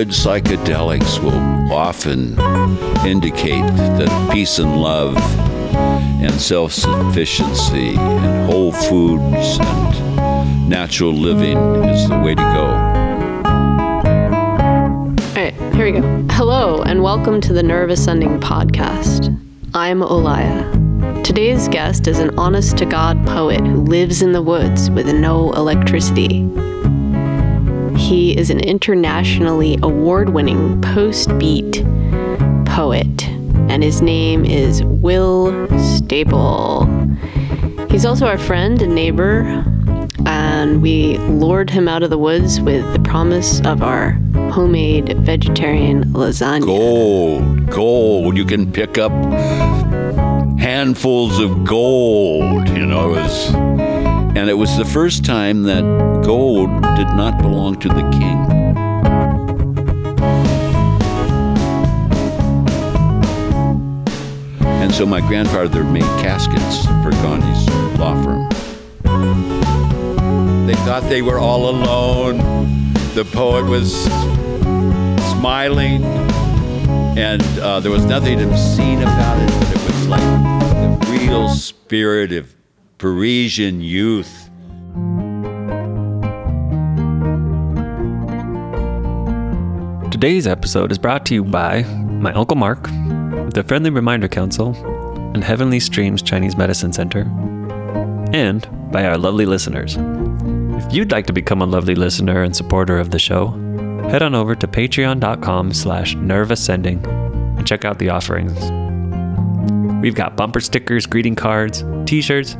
good psychedelics will often indicate that peace and love and self sufficiency and whole foods and natural living is the way to go. All right, here we go. Hello, and welcome to the Nerve Ascending podcast. I'm Olaya. Today's guest is an honest to God poet who lives in the woods with no electricity. He is an internationally award winning post beat poet, and his name is Will Staple. He's also our friend and neighbor, and we lured him out of the woods with the promise of our homemade vegetarian lasagna. Gold, gold. You can pick up handfuls of gold, you know. Was, and it was the first time that gold did not belong to the king. And so my grandfather made caskets for Gandhi's law firm. They thought they were all alone. The poet was smiling, and uh, there was nothing obscene about it, but it was like the real spirit of Parisian youth. Today's episode is brought to you by my Uncle Mark, the Friendly Reminder Council, and Heavenly Streams Chinese Medicine Center, and by our lovely listeners. If you'd like to become a lovely listener and supporter of the show, head on over to patreon.com slash nerveascending and check out the offerings. We've got bumper stickers, greeting cards, t-shirts.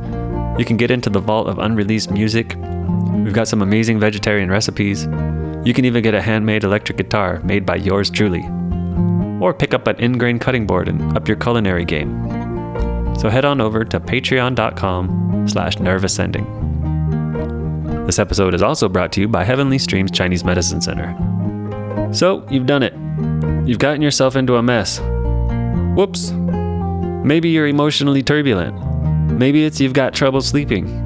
You can get into the vault of unreleased music. We've got some amazing vegetarian recipes. You can even get a handmade electric guitar made by yours truly. Or pick up an ingrain cutting board and up your culinary game. So head on over to patreon.com slash nerveascending. This episode is also brought to you by Heavenly Streams Chinese Medicine Center. So, you've done it. You've gotten yourself into a mess. Whoops. Maybe you're emotionally turbulent. Maybe it's you've got trouble sleeping.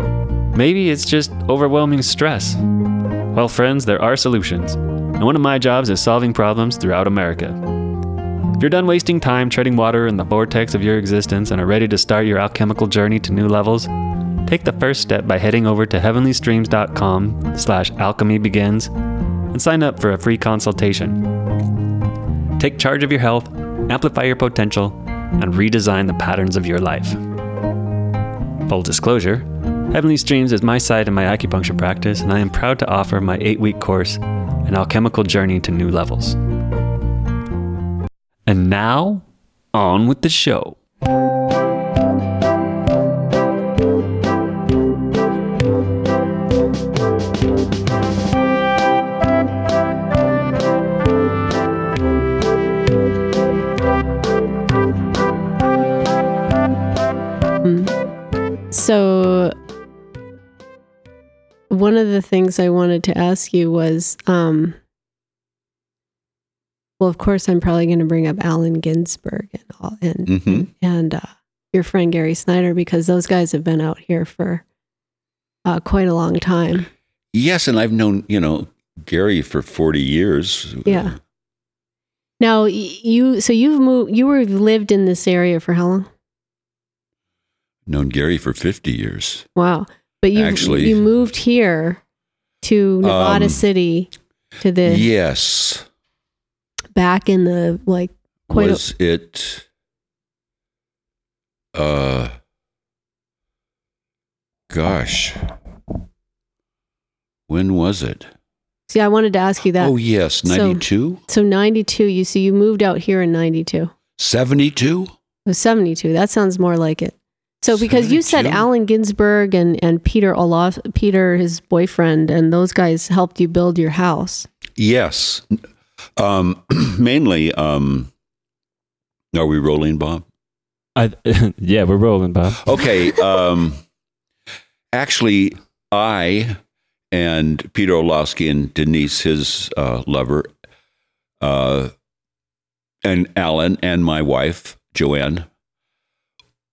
Maybe it's just overwhelming stress. Well, friends, there are solutions. And one of my jobs is solving problems throughout America. If you're done wasting time treading water in the vortex of your existence and are ready to start your alchemical journey to new levels, take the first step by heading over to heavenlystreams.com slash alchemy begins and sign up for a free consultation. Take charge of your health, amplify your potential, and redesign the patterns of your life. Full disclosure, Heavenly Streams is my site and my acupuncture practice, and I am proud to offer my eight week course, An Alchemical Journey to New Levels. And now, on with the show. One of the things I wanted to ask you was, um, well, of course, I'm probably going to bring up Allen Ginsberg and all, and Mhm. and uh, your friend Gary Snyder because those guys have been out here for uh, quite a long time. Yes, and I've known, you know, Gary for 40 years. Yeah. Now, you so you've moved, you were lived in this area for how long? Known Gary for 50 years. Wow, but you Actually- you moved here to Nevada Um, City to the Yes. back in the like quite a, was it uh gosh. When was it? See i wanted to ask you that. Oh yes 92 so 92 you see you moved out here in 92 72 72 that sounds more like it so because you said 72? Allen Ginsberg and and Peter Olaf Peter his boyfriend and those guys helped you build your house yes um mainly um are we rolling bob I, yeah, we're rolling, Bob. okay um actually i and peter Orlovsky and denise his uh, lover uh, and allen and my wife joanne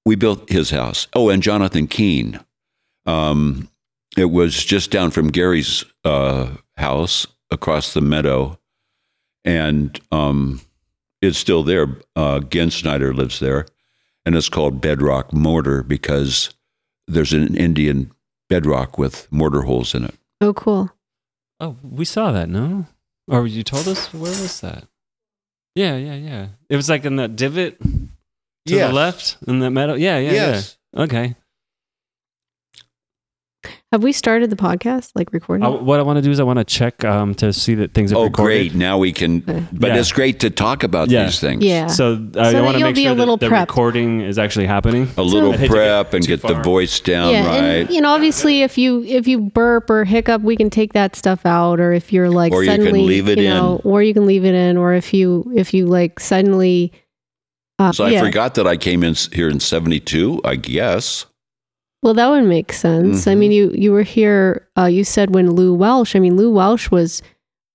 we built his house oh and jonathan keene um, it was just down from gary's uh, house across the meadow and um, it's still there. Uh, Gen Snyder lives there, and it's called Bedrock Mortar because there's an Indian bedrock with mortar holes in it. Oh, cool. Oh, we saw that, no? Or you told us where was that? Yeah, yeah, yeah. It was like in that divot to Yes. the left in that meadow. Yeah, yeah, yes. yeah. Okay. Have we started the podcast, like recording? I, what I want to do is I want to check um, to see that things are Oh, recorded. great! Now we can. But Yeah. it's great to talk about Yeah. these things. yeah. So, uh, So I want to make sure a little that the recording is actually happening. A little I'd get prep and too get the voice down yeah, right. and you know, obviously, if you if you burp or hiccup, we can take that stuff out, or if you're like Or you can suddenly, leave it you know, or you can leave it in, or if you if you like suddenly. Uh, so I yeah. forgot that I came in here in '72. I guess. Well, that would make sense. I Mhm. mean, you you were here. Uh, you said when Lew Welch. I mean, Lew Welch was.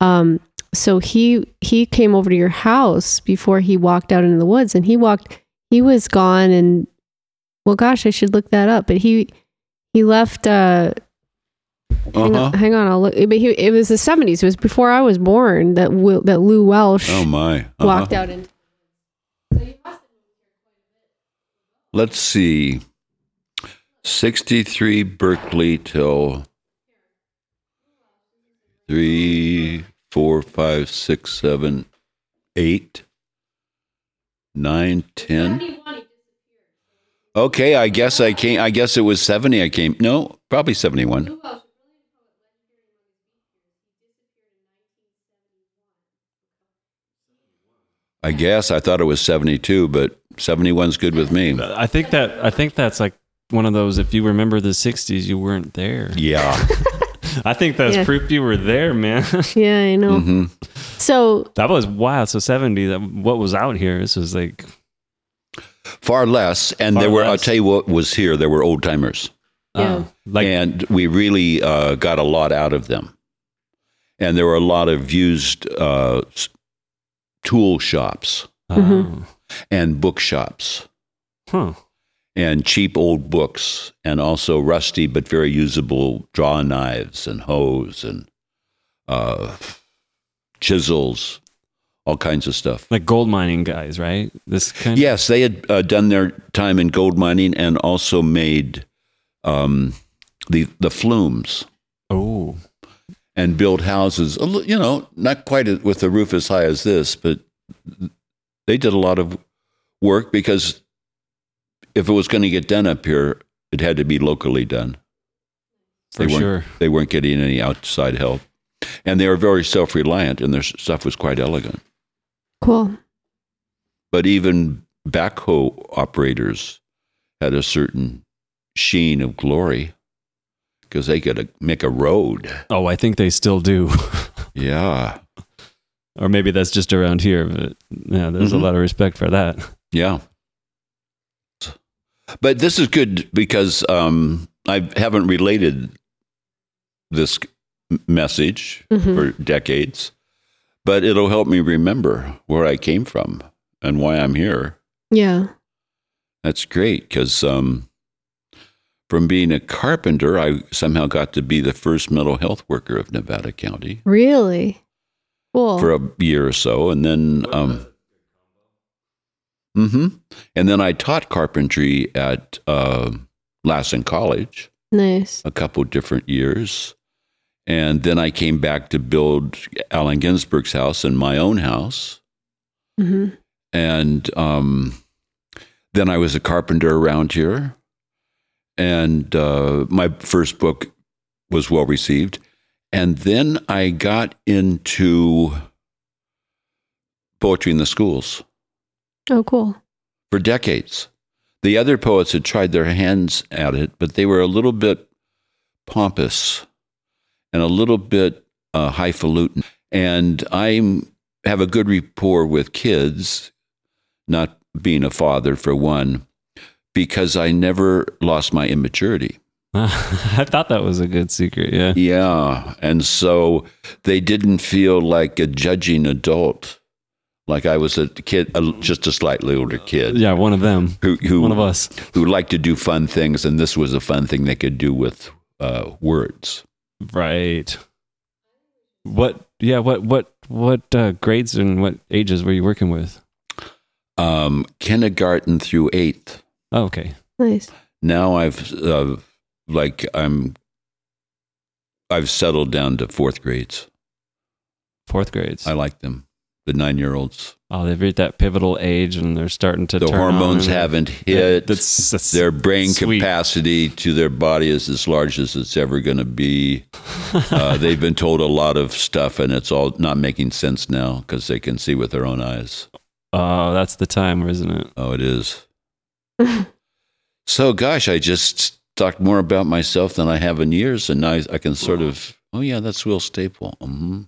Um, so he he came over to your house before he walked out into the woods, and he walked. He was gone, and well, gosh, I should look that up. But he he left. Uh, hang, Uh on, huh. hang on, I'll look. But he, it was the seventies. It was before I was born that Will, that Lew Welch Oh my. Uh-huh. walked out into. Let's see. 63 Berkeley till three, four, five, six, seven, eight, nine, ten. Okay, I guess I came. I guess it was 70. I came. No, probably 71. I guess I thought it was 72, but 71's good with me. I think that I think that's like one of those. If you remember the '60s, you weren't there. Yeah. I think that's Yeah. proof you were there, man. Yeah, I know. hmm So that was wild. So '70. That what was out here? This was like Far less. And Far there were, I'll tell you what was here. There were old timers. uh, Yeah. like and we really uh, got a lot out of them. And there were a lot of used uh, tool shops Mhm. And bookshops uh, huh. and cheap old books and also rusty but very usable draw knives and hoes and uh, chisels, all kinds of stuff. Like gold mining guys, right? This kind. Yes, they had uh, done their time in gold mining and also made um, the the flumes. Oh. and build houses. You know, not quite with a roof as high as this, but they did a lot of work because if it was going to get done up here, it had to be locally done. For They weren't- sure. They weren't getting any outside help, and they were very self-reliant, and their stuff was quite elegant. cool. But even backhoe operators had a certain sheen of glory because they could make a road. Oh, I think they still do. Yeah, or maybe that's just around here. But yeah, there's Mhm. a lot of respect for that. Yeah. But this is good because um, I haven't related this m- message Mhm. for decades, but it'll help me remember where I came from and why I'm here. Yeah. That's great because um, from being a carpenter, I somehow got to be the first mental health worker of Nevada County Really? Cool. for a year or so, and then um, hmm and then I taught carpentry at uh, Lassen College nice. a couple different years, and then I came back to build Allen Ginsberg's house and my own house, hmm and um, then I was a carpenter around here, and uh, my first book was well received, and then I got into poetry in the schools Oh, cool. for decades. The other poets had tried their hands at it, but they were a little bit pompous and a little bit uh, highfalutin. And I have a good rapport with kids, not being a father for one, because I never lost my immaturity. I thought that was a good secret. Yeah. Yeah. And so they didn't feel like a judging adult, like I was a kid, a, just a slightly older kid Yeah. One of them. who, who One of us. who liked to do fun things, and this was a fun thing they could do with uh, words. Right. What? Yeah. What? What? what uh, grades and what ages were you working with? Um, kindergarten through eighth. Oh, okay. Nice. Now I've uh, like I'm I've settled down to fourth grades. Fourth grades. I like them. The nine year olds. oh, they've reached that pivotal age and they're starting to The hormones haven't hit. That's, that's their brain sweet. capacity to their body is as large as it's ever going to be. Uh, they've been told a lot of stuff, and it's all not making sense now because they can see with their own eyes. Oh, that's the time, isn't it? Oh, it is. so, gosh, I just talked more about myself than I have in years, and now I, I can sort of, oh yeah, that's Will Staple. hmm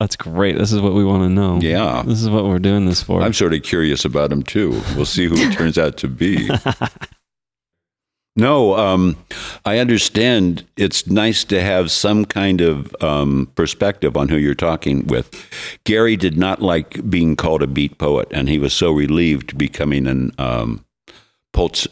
That's great. This is what we want to know. Yeah, This is what we're doing this for. I'm sort of curious about him too. We'll see who it turns out to be. No, um, I understand. It's nice to have some kind of um, perspective on who you're talking with. Gary did not like being called a beat poet, and he was so relieved becoming an um, Pulitzer,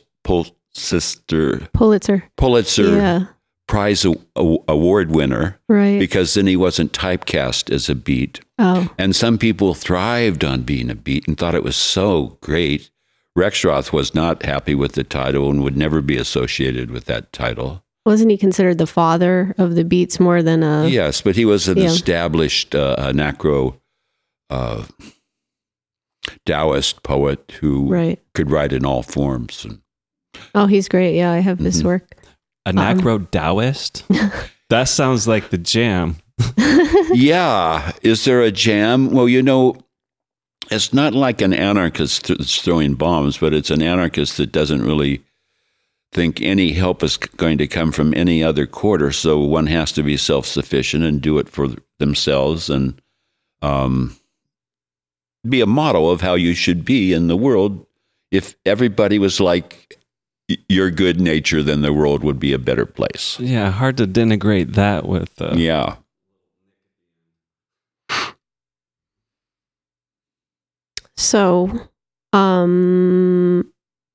Pulitzer, Pulitzer. Pulitzer Yeah. Prize a- a- award winner Right. because then he wasn't typecast as a beat. oh. And some people thrived on being a beat and thought it was so great. Rexroth was not happy with the title and would never be associated with that title. Wasn't he considered the father of the beats more than a yes, but he was an yeah. established uh, anacro uh, Taoist poet who right? could write in all forms. And Oh, he's great. Yeah, I have his Mhm. work. a Nacro Taoist? that sounds like the jam. yeah, is there a jam? Well, you know, it's not like an anarchist that's throwing bombs, but it's an anarchist that doesn't really think any help is going to come from any other quarter. So one has to be self sufficient and do it for themselves and um, be a model of how you should be in the world. If everybody was like y- your good nature, then the world would be a better place. Yeah, hard to denigrate that with. Uh, Yeah. So, um,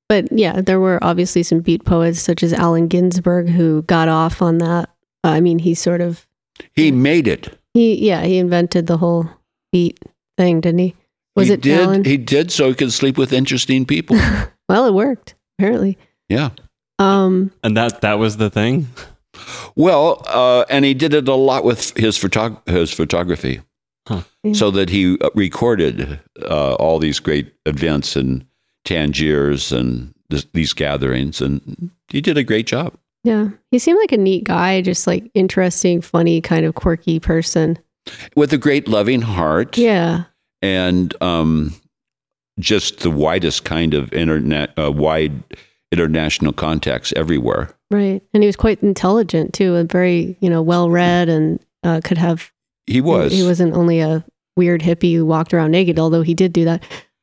but yeah, there were obviously some beat poets such as Allen Ginsberg who got off on that. I mean, he sort of He made it. he yeah he invented the whole beat thing, didn't he? Was he it did, Allen? He did so he could sleep with interesting people. well, it worked apparently. Yeah. Um, And that that was the thing. Well, uh, and he did it a lot with his photog- his photography, Huh. Yeah. so that he uh, recorded uh, all these great events and Tangiers and this, these gatherings, and he did a great job. yeah, he seemed like a neat guy, just like interesting, funny, kind of quirky person. with a great loving heart Yeah, and um, just the widest kind of internet, uh, wide international contacts everywhere. right. And he was quite intelligent too, and very you know well read, and uh, could have He was. He wasn't only a weird hippie who walked around naked, although he did do that.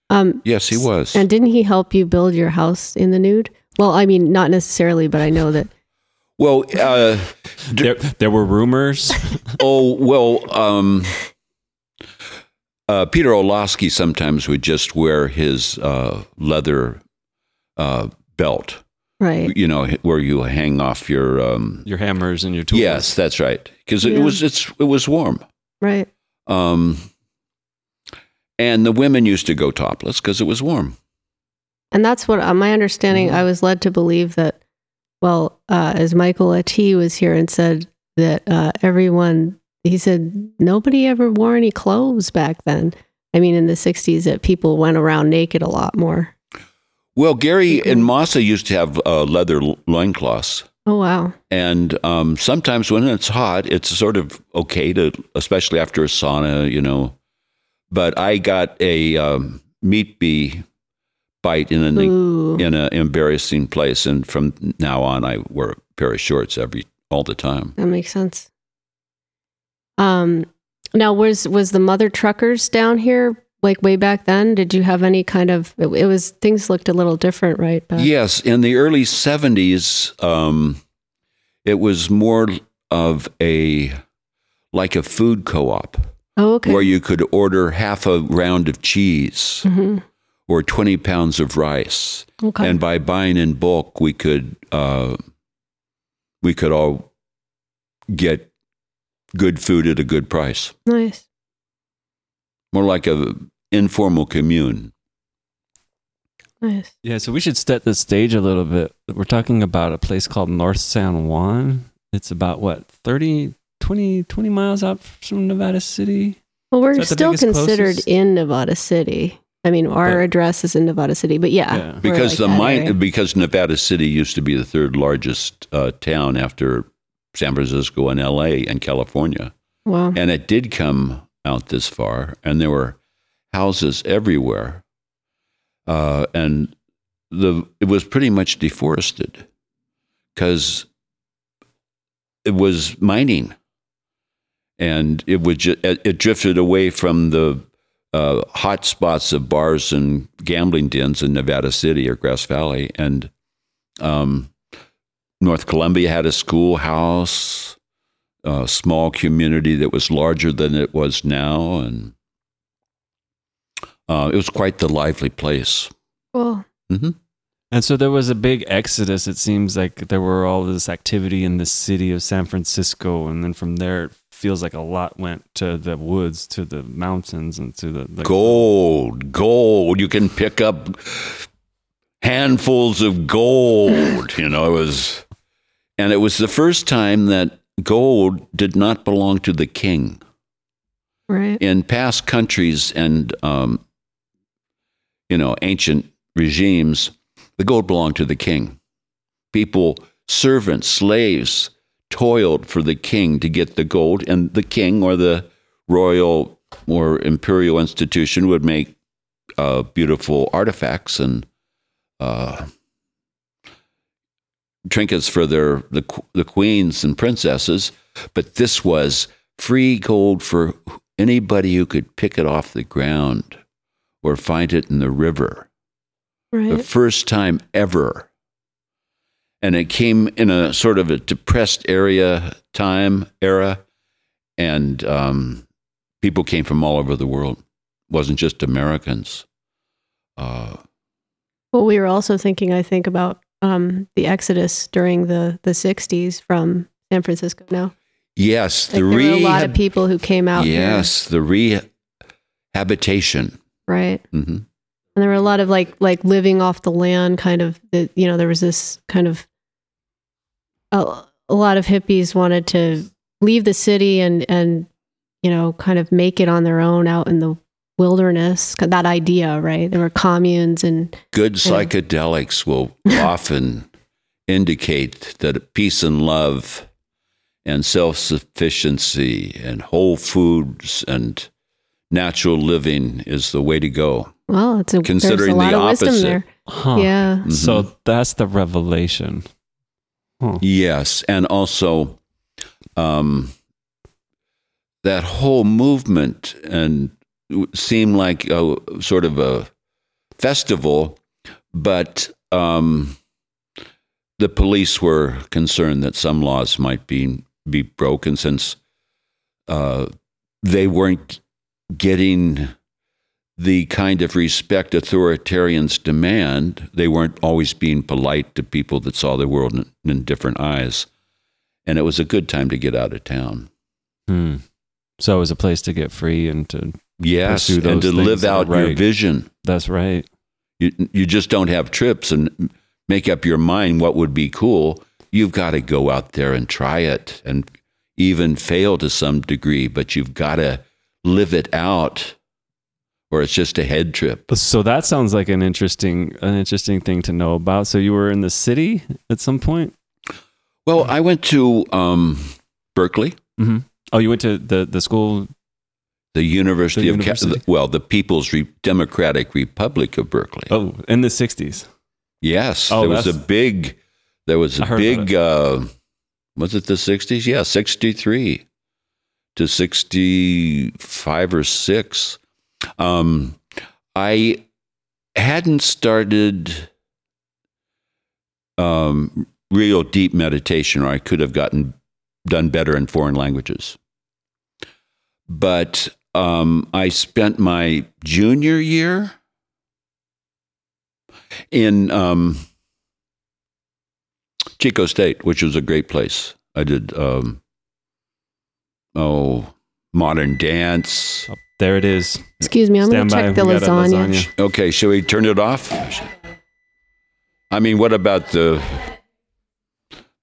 Um, yes, he was. and didn't he help you build your house in the nude? Well, I mean, not necessarily, but I know that. well, uh, There, there were rumors. oh well. Um, uh, Peter Orlovsky sometimes would just wear his uh, leather uh, belt, Right. you know, where you hang off your. Um, your hammers and your tools. yes, that's right, because it Yeah. was it's it was warm. Right. Um, and the women used to go topless because it was warm. And that's what uh, my understanding. Mm-hmm. I was led to believe that. Well, uh, as Michael T was here and said that uh, everyone, he said nobody ever wore any clothes back then. I mean, in the '60s, that people went around naked a lot more. Well, Gary Mhm. and Masa used to have uh, leather lo- loincloths. Oh wow! And um, sometimes when it's hot, it's sort of okay to, especially after a sauna, you know. But I got a um, meat bee bite in an Ooh. in an embarrassing place, and from now on, I wear a pair of shorts every all the time. That makes sense. Um, now was was the mother truckers down here like way back then? Did you have any kind of? It, it was things looked a little different, right? Back? Yes, in the early seventies, um, it was more of a like a food co-op Oh, okay. where you could order half a round of cheese hmm or twenty pounds of rice. Okay. and by buying in bulk we could uh, we could all get good food at a good price nice. more like a informal commune. Nice. Yeah, so we should set the stage a little bit. We're talking about a place called North San Juan. It's about what, 30, 20, 20 miles out from Nevada City? Well, we're Is that the still considered closest? in Nevada City. I mean, our But- address is in Nevada City, but yeah, Yeah. because like the mine area. because Nevada City used to be the third largest uh, town after San Francisco and L.A. and California, Wow. and it did come out this far, and there were houses everywhere, uh, and the it was pretty much deforested because it was mining, and it would ju- it, drifted away from the uh, hot spots of bars and gambling dens in Nevada City or Grass Valley, and um, North Columbia had a schoolhouse, a small community that was larger than it was now, and uh, it was quite the lively place. Cool. hmm And so there was a big exodus. It seems like there were all this activity in the city of San Francisco, and then from there, it feels like a lot went to the woods, to the mountains, and to the, the Gold, gold. You can pick up handfuls of gold. You know, it was, and it was the first time that gold did not belong to the king. Right. in past countries and um, you know ancient regimes, the gold belonged to the king. People, servants, slaves, toiled for the king to get the gold, and the king or the royal or imperial institution would make uh, beautiful artifacts and uh, trinkets for their the the queens and princesses. But this was free gold for anybody who could pick it off the ground or find it in the river. The first time ever. And it came in a sort of a depressed area time era, and um, people came from all over the world. It wasn't just Americans. Uh, Well, we were also thinking, I think, about um, the exodus during the the '60s from San Francisco. Now, yes, like the there were a lot of people who came out. here, Yes, the rehabilitation. Right. Mm-hmm. And there were a lot of like like living off the land, kind of. The, you know, there was this kind of a, a lot of hippies wanted to leave the city and and you know kind of make it on their own out in the wilderness. That idea, right? There were communes and Good psychedelics will often indicate that peace and love and self sufficiency and whole foods and natural living is the way to go. well, it's a Considering there's a lot the of wisdom opposite. there. Huh. Yeah. Mhm. So that's the revelation. Huh. Yes, and also um, that whole movement and seemed like a sort of a festival, but um, the police were concerned that some laws might be be broken since uh, they weren't getting the kind of respect authoritarians demand. They weren't always being polite to people that saw the world in, in different eyes. And it was a good time to get out of town. Hmm. So it was a place to get free and to. Yes, Pursue and to live out your vision. That's right. You, you just don't have trips and make up your mind what would be cool. You've got to go out there and try it and even fail to some degree, but you've got to live it out or it's just a head trip. So that sounds like an interesting, an interesting thing to know about. So you were in the city at some point. Well, I went to um, Berkeley, Mm-hmm. Oh, you went to the the school. the University The of university? Ca- well, the People's Re- Democratic Republic of Berkeley. Oh, in the '60s. Yes, Oh, there was a big, there was a big. Uh, was it the '60s? Yeah, '63 to '65 or six. Um, I hadn't started um, real deep meditation, or I could have gotten done better in foreign languages. But um, I spent my junior year in um, Chico State, which was a great place. I did um, oh modern dance, There it is. Excuse me, I'm going to check the We got a lasagna. lasagna. Okay, shall we turn it off? I mean, what about the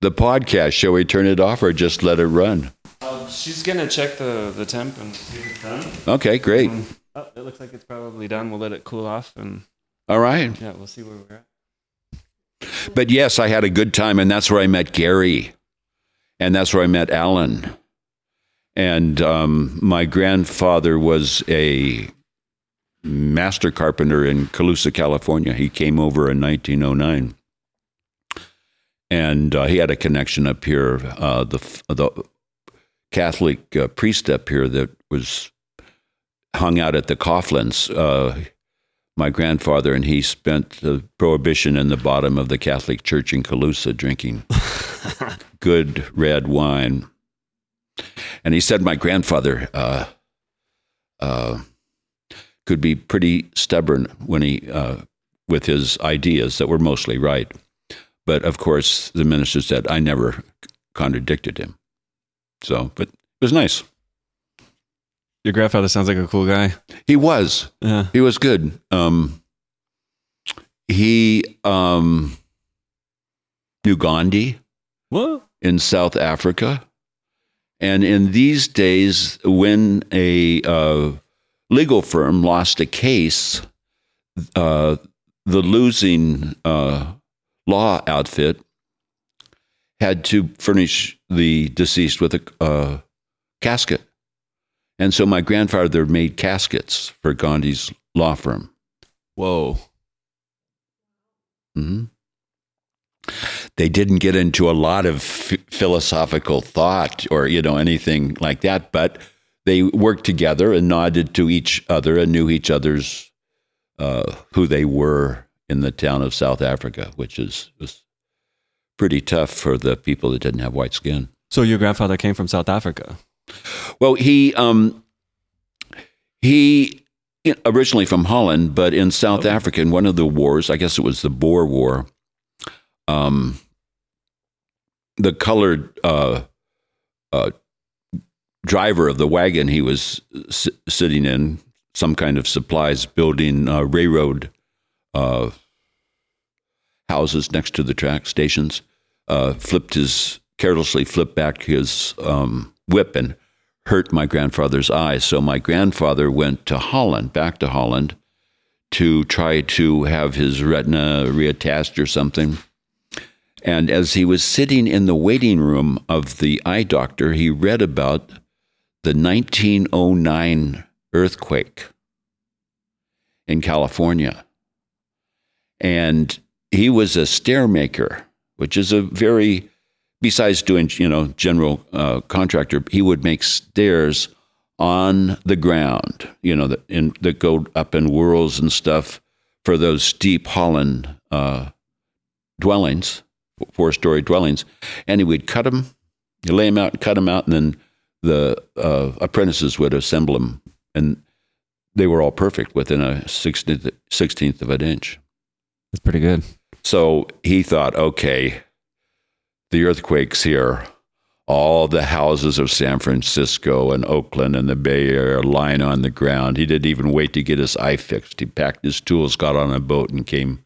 the podcast? Shall we turn it off or just let it run? Uh, she's gonna check the the temp and see if it's done. Okay, great. Oh, it looks like it's probably done. We'll let it cool off, and All right. yeah, we'll see where we're at. But yes, I had a good time, and that's where I met Gary, and that's where I met Allen. And um, my grandfather was a master carpenter in Colusa, California. He came over in 1909, and uh, he had a connection up here. Uh, the the Catholic uh, priest up here that was hung out at the Coughlins. Uh, my grandfather and he spent the prohibition in the bottom of the Catholic Church in Colusa drinking good red wine. And he said my grandfather uh, uh, could be pretty stubborn when he uh, with his ideas that were mostly right. But of course, the minister said I never contradicted him. So, but it was nice. Your grandfather sounds like a cool guy. He was. Yeah. He was good. Um, he um, knew Gandhi What? in South Africa. And in these days, when a uh, legal firm lost a case, uh, the losing uh, law outfit had to furnish the deceased with a uh, casket. And so my grandfather made caskets for Gandhi's law firm. Whoa. hmm They didn't get into a lot of ph philosophical thought or you know anything like that, but they worked together and nodded to each other and knew each other's uh, who they were in the town of South Africa, which is was pretty tough for the people that didn't have white skin. So your grandfather came from South Africa. Well, he um, he originally from Holland, but in South Africa, in one of the wars, I guess it was the Boer War. Um, the colored uh, uh, driver of the wagon he was s- sitting in, some kind of supplies, building uh, railroad uh, houses next to the track stations, uh, flipped his carelessly flipped back his um, whip and hurt my grandfather's eye. So my grandfather went to Holland, back to Holland, to try to have his retina reattached or something. And as he was sitting in the waiting room of the eye doctor, he read about the 1909 earthquake in California. And he was a stair maker, which is a very besides doing you know general uh, contractor, he would make stairs on the ground, you know, that, in, that go up in whirls and stuff for those steep Holland uh, dwellings, four story dwellings, and he would cut them, you lay them out and cut them out, and then the uh, apprentices would assemble them, and they were all perfect within a sixteenth sixteenth of an inch. That's pretty good. So he thought, okay, the earthquakes here, all the houses of San Francisco and Oakland and the Bay Area are lying on the ground. He didn't even wait to get his eye fixed. He packed his tools, got on a boat, and came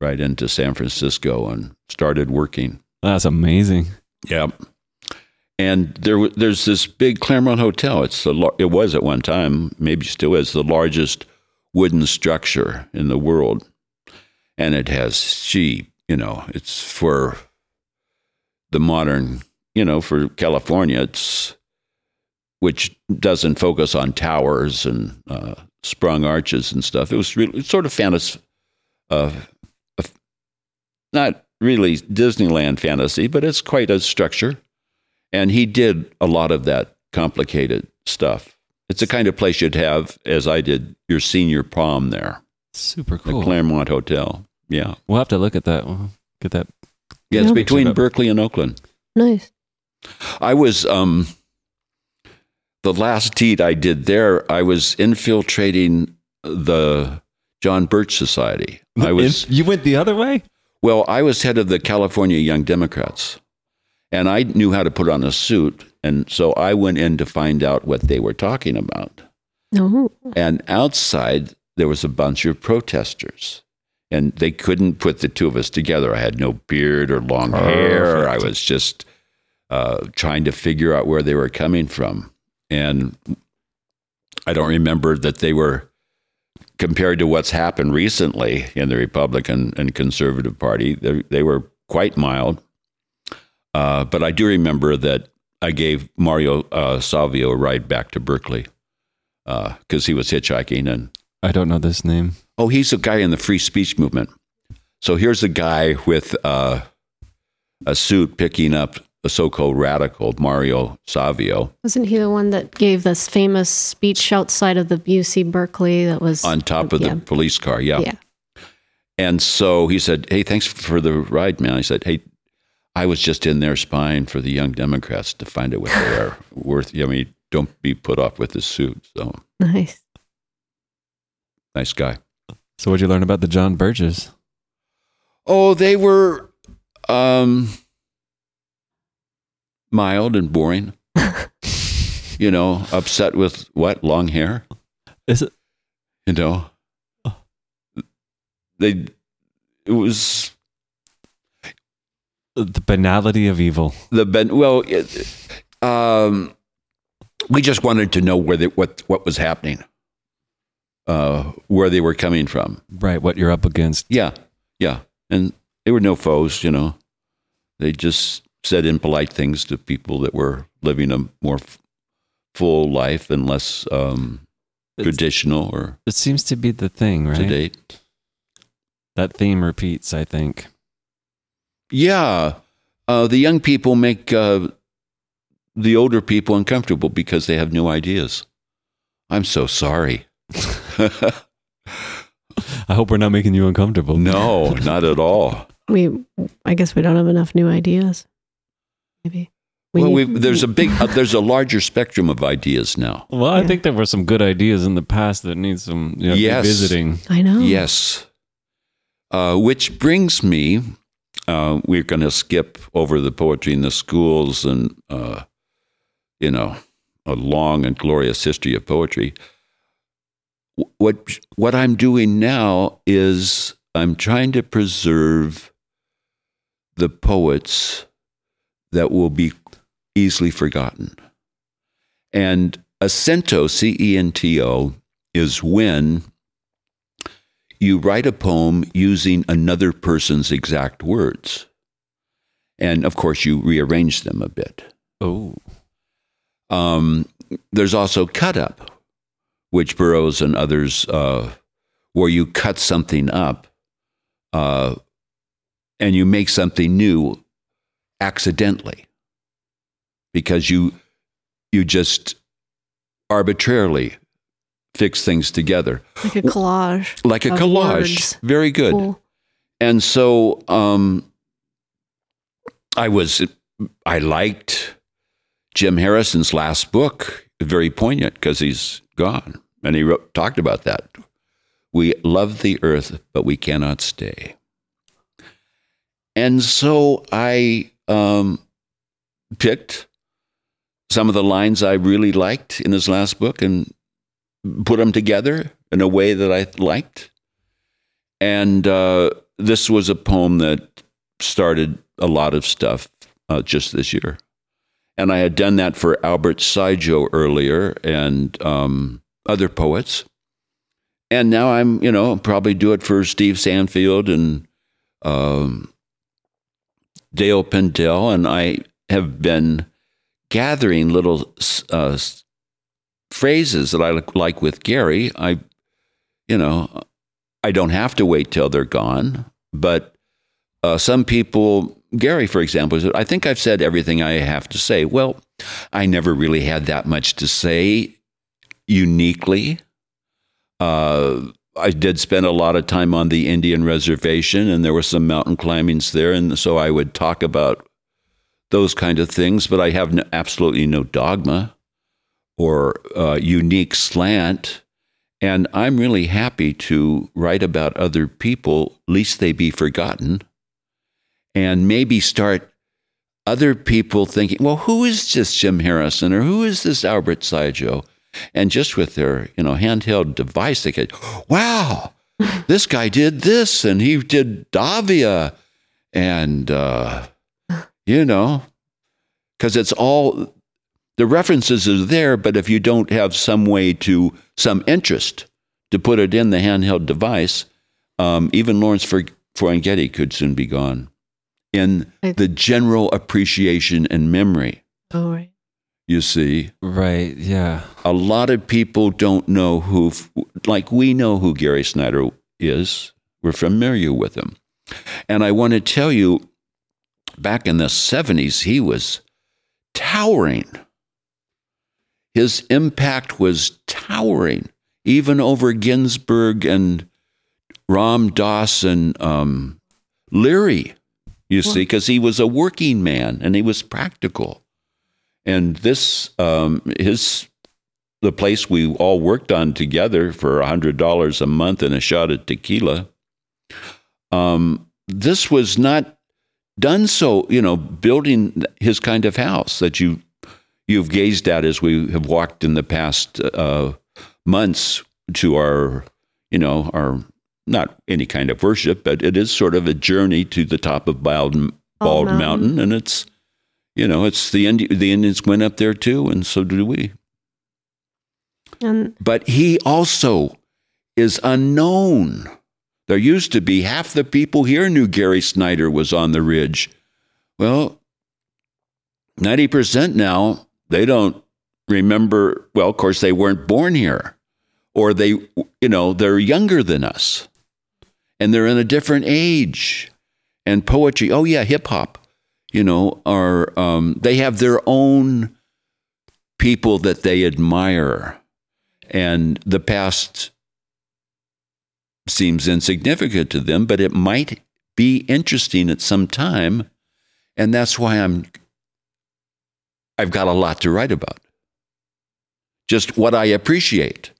right into San Francisco and started working. That's amazing. Yep. And there, there's this big Claremont Hotel. It's the, it was at one time, maybe still is, the largest wooden structure in the world. And it has, gee, you know, it's for the modern, you know, for California, it's, which doesn't focus on towers and uh, sprung arches and stuff. It was really sort of fantasy, uh, not really Disneyland fantasy, but it's quite a structure. And he did a lot of that complicated stuff. It's the kind of place you'd have, as I did, your senior prom there, Super the cool. Claremont Hotel. Yeah. We'll have to look at that. We'll get that. Yeah, it's Yeah. between Check it out. Berkeley and Oakland. Nice. I was um the last deed I did there, I was infiltrating the John Birch Society. I was you went the other way. Well, I was head of the California Young Democrats. And I knew how to put on a suit, and so I went in to find out what they were talking about. No. And outside, there was a bunch of protesters. And they couldn't put the two of us together. I had no beard or long hair. I was just uh, trying to figure out where they were coming from. And I don't remember that they were, compared to what's happened recently in the Republican and Conservative Party, they, they were quite mild. Uh, but I do remember that I gave Mario uh, Savio a ride back to Berkeley because he was hitchhiking and I don't know this name. Oh, he's a guy in the free speech movement. So here's a guy with uh, a suit picking up a so-called radical, Mario Savio, Wasn't he the one that gave this famous speech outside of the UC Berkeley that was on top of yeah. the police car. Yeah. Yeah. And so he said, "Hey, thanks for the ride, man." I said, "Hey, I was just in there spying for the Young Democrats to find out what they are worth. I mean, don't be put off with this suit." So Nice. nice guy. So what'd you learn about the John Birchers? Oh, they were um, mild and boring. you know, upset with what? Long hair? Is it You know, they, it was the banality of evil? the, ben, well, it, um, we just wanted to know where they, what, what was happening, uh, where they were coming from. Right, what you're up against. Yeah, yeah. And they were no foes, you know. They just said impolite things to people that were living a more f- full life and less um, traditional or It seems to be the thing, right? to date. That theme repeats, I think. Yeah. Uh, the young people make uh, the older people uncomfortable because they have new ideas. I'm so sorry. I hope we're not making you uncomfortable. no, not at all. We, I guess we don't have enough new ideas. Maybe. well, we, need- there's a big, uh, there's a larger spectrum of ideas now. Well, I Yeah. think there were some good ideas in the past that need some you know, Yes. revisiting. I know. Yes. Uh, which brings me, uh, we're going to skip over the poetry in the schools and, uh, you know, a long and glorious history of poetry. What, what I'm doing now is I'm trying to preserve the poets that will be easily forgotten. And a cento, C E N T O, is when you write a poem using another person's exact words. And of course, you rearrange them a bit. Oh, Um, there's also cut up, which Burroughs and others, uh, where you cut something up uh, and you make something new accidentally because you you just arbitrarily fix things together Like a collage. like a collage. words. Very good. Cool. And so um, I was, I liked Jim Harrison's last book, very poignant because he's gone. And he wrote, talked about that. We love the earth, but we cannot stay. And so I um, picked some of the lines I really liked in his last book and put them together in a way that I liked. And uh, this was a poem that started a lot of stuff uh, just this year. And I had done that for Albert Saijo earlier and um, other poets. And now I'm, you know, probably do it for Steve Sanfield and um, Dale Pendell. And I have been gathering little uh, phrases that I like- like with Gary. I, you know, I don't have to wait till they're gone. But uh, some people, Gary, for example, said, I think I've said everything I have to say. Well, I never really had that much to say uniquely. Uh, I did spend a lot of time on the Indian reservation, and there were some mountain climbings there. And so I would talk about those kind of things, but I have no, absolutely no dogma or uh, unique slant. And I'm really happy to write about other people, least they be forgotten, and maybe start other people thinking, well, who is this Jim Harrison or who is this Albert Saijo? And just with their, you know, handheld device, they could, wow, this guy did this and he did Davia. And, uh, you know, because it's all, the references are there, but if you don't have some way to, some interest to put it in the handheld device, um, even Lawrence Ferlinghetti could soon be gone in the general appreciation and memory. Oh, right. You see, Right. Yeah. a lot of people don't know who, like we know who Gary Snyder is. We're familiar with him. And I want to tell you, back in the 70s, he was towering. His impact was towering, even over Ginsberg and Ram Dass and um, Leary, you see, because he was a working man and he was practical. And this, um, his, the place we all worked on together for a hundred dollars a month and a shot at tequila. Um, this was not done so, you know, building his kind of house that you you've gazed at as we have walked in the past uh, months to our, you know, our not any kind of worship, but it is sort of a journey to the top of Bald, Bald Bald Mountain. Mountain. and it's, you know, it's the Indi- the Indians went up there too, and so do we. And But he also is unknown. There used to be half the people here knew Gary Snyder was on the ridge. Well, 90% now, they don't remember. Well, of course, they weren't born here, or they, you know, they're younger than us and they're in a different age. And poetry, oh, yeah, hip hop, you know, are, um, they have their own people that they admire and the past seems insignificant to them, but it might be interesting at some time, and that's why I'm I've got a lot to write about. Just what I appreciate,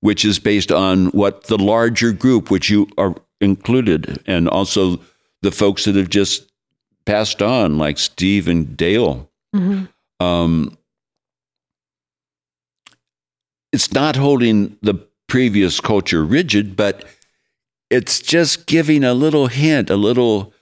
which is based on what the larger group, which you are included, and also the folks that have just passed on, like Steve and Dale. mhm. Um, it's not holding the previous culture rigid, but it's just giving a little hint, a little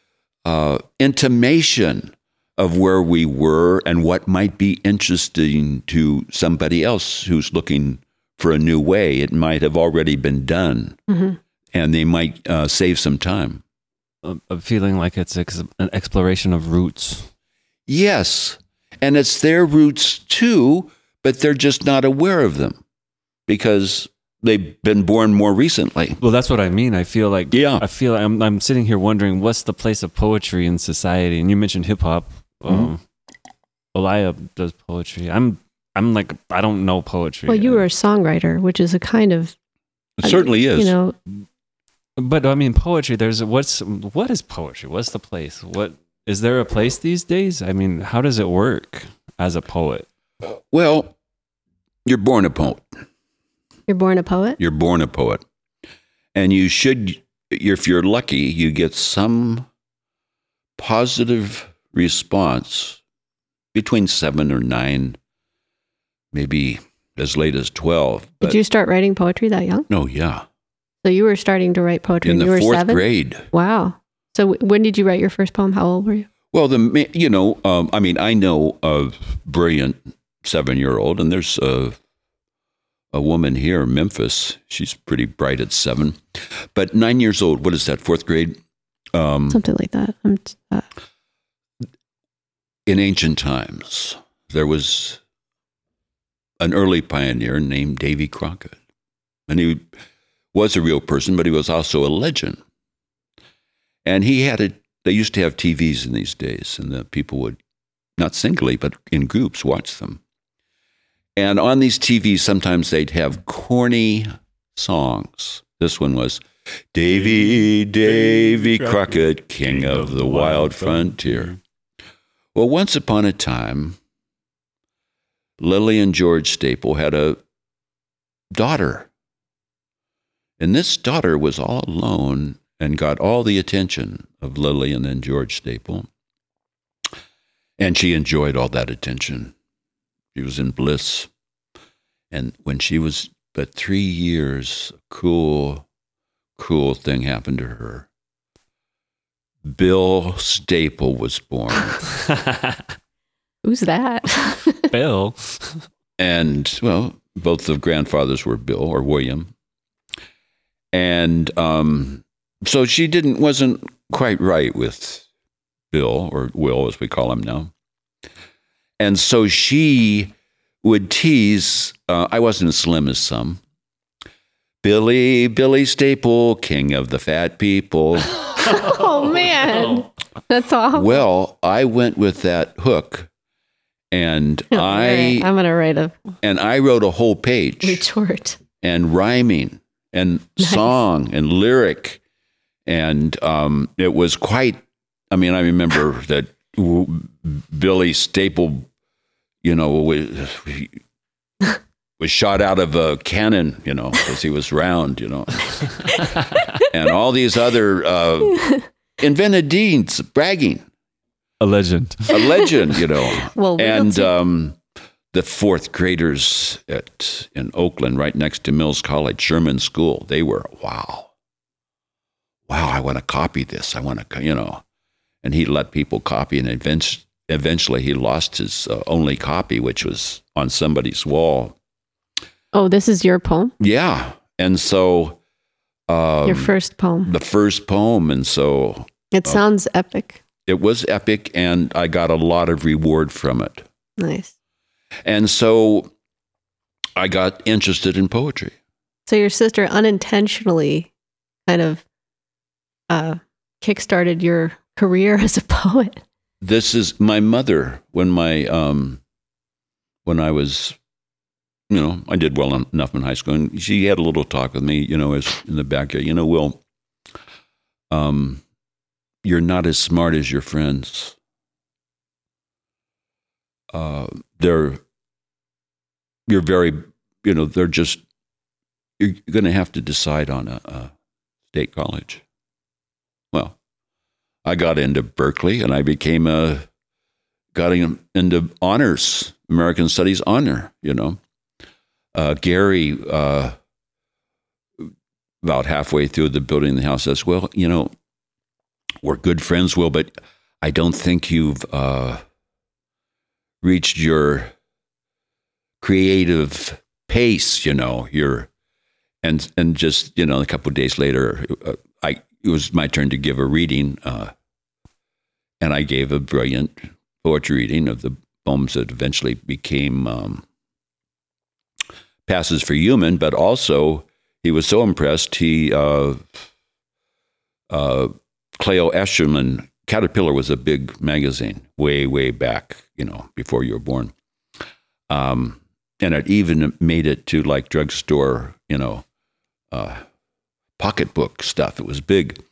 uh, intimation of where we were and what might be interesting to somebody else who's looking for a new way. It might have already been done, Mhm. and they might uh, save some time. A, a feeling like it's an exploration of roots. Yes, and it's their roots too, but they're just not aware of them because they've been born more recently. Well, that's what I mean. I feel like Yeah. I feel I'm I'm sitting here wondering what's the place of poetry in society. And you mentioned hip hop. Um, Elia does poetry. I'm I'm like I don't know poetry. well, you were a songwriter, which is a kind of, It certainly is. you know, But I mean, poetry. There's what's what is poetry? What's the place? What is there a place these days? I mean, how does it work as a poet? well, you're born a poet. you're born a poet. You're born a poet, and you should. If you're lucky, you get some positive response between seven or nine, maybe as late as twelve. But Did you start writing poetry that young? no, yeah, So you were starting to write poetry in when the you were fourth seven. grade. Wow. So w- when did you write your first poem? How old were you? Well, the you know, um, I mean, I know a brilliant seven-year-old, and there's a a woman here, in Memphis. She's pretty bright at seven, but nine years old. What is that? Fourth grade. Um, Something like that. I'm t- uh, in ancient times, there was an early pioneer named Davy Crockett, and he was a real person, but he was also a legend. And he had a. They used to have TVs in these days, and the people would not singly but in groups watch them. And on these TVs, sometimes they'd have corny songs. This one was Davy, Davy Crockett, king of the wild frontier. Well, once upon a time, Lily and George Staple had a daughter. And this daughter was all alone and got all the attention of Lillian and George Staple. And she enjoyed all that attention. She was in bliss. And when she was but three years, a cool, cool thing happened to her. Bill Staple was born. Who's that? Bill. and well, both the grandfathers were Bill or William, and um, so she didn't wasn't quite right with Bill or Will as we call him now, and so she would tease. Uh, I wasn't as slim as some. Billy, Billy Staple, king of the fat people. oh man, that's awful. well, I went with that hook, and I right, I'm gonna write a and I wrote a whole page. retort. and rhyming and Nice. song and lyric. And um, it was quite, I mean, I remember that w- Billy Staple, you know, was, was shot out of a cannon, you know, because he was round, you know. and all these other uh, invented deeds, bragging, A legend. a legend, you know Well, we'll and um, the fourth graders at in Oakland, right next to Mills College, Sherman School, they were wow, wow! I want to copy this. I want to, you know. And he let people copy, and eventually, eventually he lost his uh, only copy, which was on somebody's wall. oh, this is your poem. Yeah, and so um, your first poem. the first poem, and so It sounds epic. it was epic, and I got a lot of reward from it. Nice. And so I got interested in poetry. So your sister unintentionally kind of uh, kickstarted your career as a poet. This is my mother when my um when I was you know, I did well enough in high school and she had a little talk with me, you know, as in the backyard, you know, Will, um you're not as smart as your friends. Uh they're you're very you know, they're just you're going to have to decide on a, a state college. Well, I got into Berkeley and I became a got into honors, American Studies honor. You know, uh, Gary, uh, about halfway through the building the house, says, "Well, you know, we're good friends, Will, but I don't think you've uh, reached your creative pace. You know, you're." And and just you know, a couple of days later, uh, I it was my turn to give a reading, uh, and I gave a brilliant poetry reading of the poems that eventually became um, passes for human. But also, he was so impressed. He uh, uh, Clayton Eshleman Caterpillar was a big magazine way way back, you know, before you were born. Um, and it even made it to like drugstore, you know, uh, pocketbook stuff. It was big.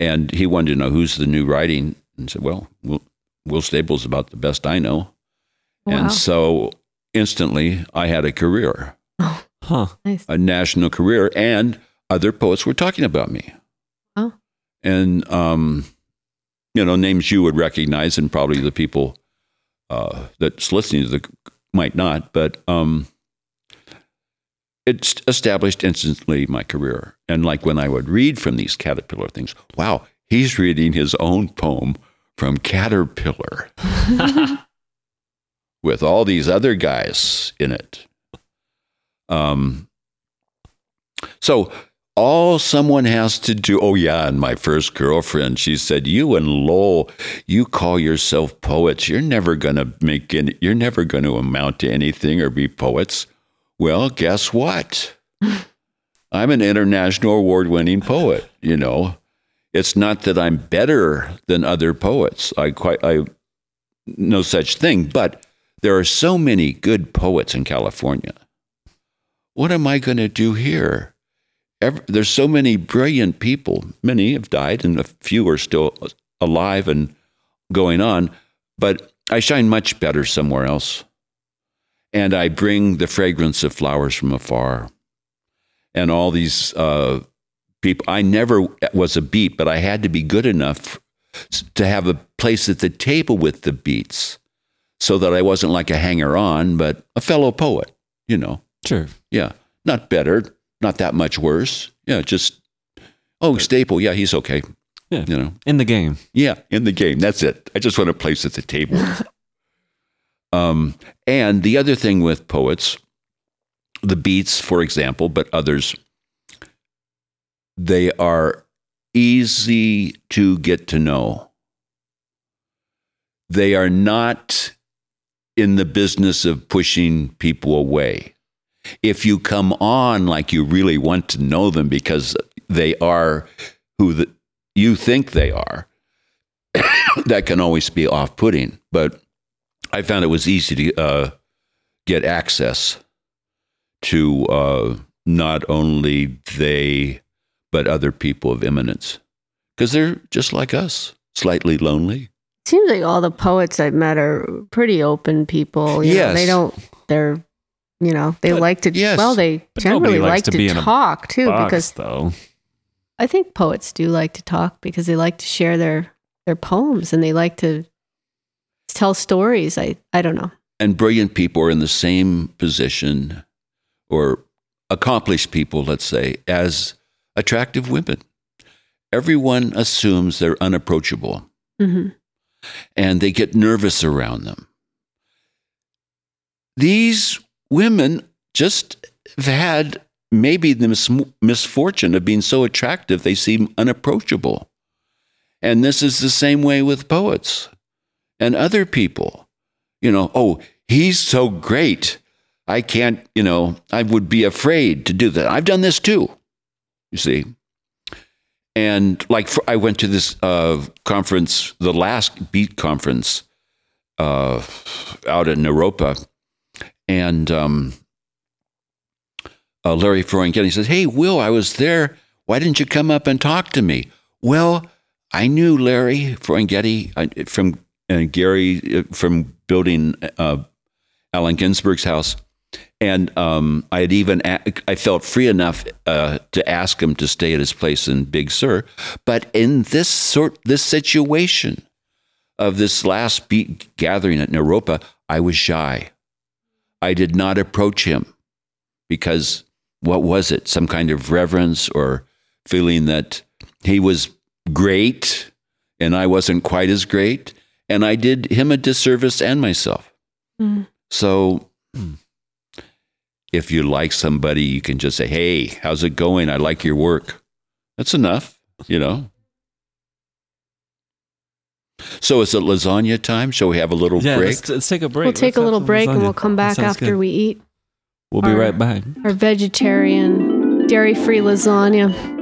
And he wanted to know who's the new writing and said, Well, Will, Will Staples is about the best I know. Wow. And so instantly I had a career, Huh. nice. a national career, and other poets were talking about me. Oh. And, um, you know, names you would recognize and probably the people uh, that's listening to the might not, but um, it established instantly my career. And like when I would read from these caterpillar things, wow, he's reading his own poem from Caterpillar with all these other guys in it. Um, so all someone has to do, oh yeah, and my first girlfriend, she said, "You and Lowell, you call yourself poets. You're never gonna make any. You're never going to amount to anything or be poets." Well, guess what? I'm an international award-winning poet. You know, it's not that I'm better than other poets. I quite, I, no such thing. But there are so many good poets in California. What am I going to do here? Ever, there's so many brilliant people. Many have died, and a few are still alive and going on. But I shine much better somewhere else. And I bring the fragrance of flowers from afar. And all these uh, people, I never was a beat, but I had to be good enough to have a place at the table with the beats so that I wasn't like a hanger on, but a fellow poet, you know. Sure. Yeah, not better, not that much worse. Yeah, just oh, Staple. Yeah, he's okay. Yeah. you know. In the game. Yeah, in the game. That's it. I just want a place at the table. um, and the other thing with poets, the beats, for example, but others, they are easy to get to know. They are not in the business of pushing people away. If you come on like you really want to know them because they are who the, you think they are, that can always be off putting. But I found it was easy to uh, get access to uh, not only they, but other people of eminence because they're just like us, slightly lonely. Seems like all the poets I've met are pretty open people. You know, Yes. they don't. They're, you know, they But- like to. yes. Well, they generally nobody like to to, be in a talk too, Box, because though. I think poets do like to talk because they like to share their their poems and they like to tell stories. I I don't know. and brilliant people are in the same position or accomplished people, let's say, as attractive women. Everyone assumes they're unapproachable hmm and they get nervous around them. These women just have had maybe the mis- misfortune of being so attractive they seem unapproachable. And this is the same way with poets and other people. You know, oh, he's so great. I can't, you know, I would be afraid to do that. I've done this too, you see. And like for, I went to this uh, conference, the last Beat conference uh, out in Naropa, and um, uh, Larry Ferlinghetti says, "Hey, Will, I was there. Why didn't you come up and talk to me?" Well, I knew Larry Ferlinghetti uh, from uh, Gary uh, from building uh, Allen Ginsberg's house, and um, I had even a- I felt free enough uh, to ask him to stay at his place in Big Sur. But in this sort this situation of this last beat gathering at Naropa, I was shy. I did not approach him because what was it? Some kind of reverence or feeling that he was great and I wasn't quite as great. And I did him a disservice and myself. Mm. So if you like somebody, you can just say, Hey, how's it going? I like your work. That's enough, you know. So is it lasagna time? Shall we have a little Yeah, break? let's, let's take a break. We'll take Let's a little some break and we'll come back after good. we eat We'll be our- right back. our vegetarian, dairy free lasagna.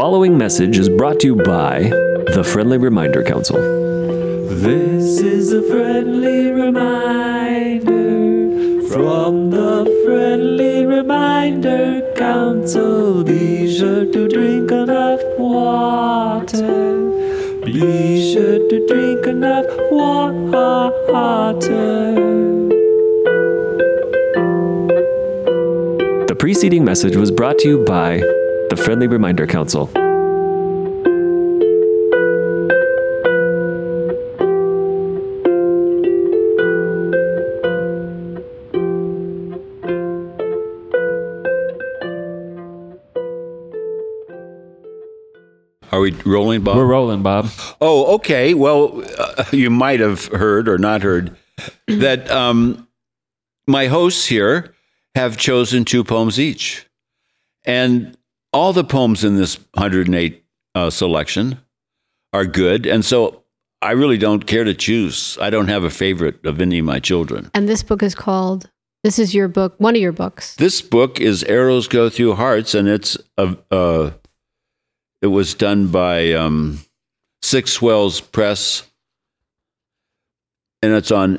Following message is brought to you by the Friendly Reminder Council. This is a friendly reminder from the Friendly Reminder Council. Be sure to drink enough water. Be sure to drink enough water. The preceding message was brought to you by Friendly Reminder Council. Are we rolling, Bob? We're rolling, Bob. Oh, okay. Well, uh, you might have heard or not heard that um, my hosts here have chosen two poems each. And all the poems in this 108 uh, selection are good. And so I really don't care to choose. I don't have a favorite of any of my children. And this book is called. This is your book, one of your books. This book is Arrows Go Through Hearts, and it's a, uh, it was done by um, Six Swells Press, and it's on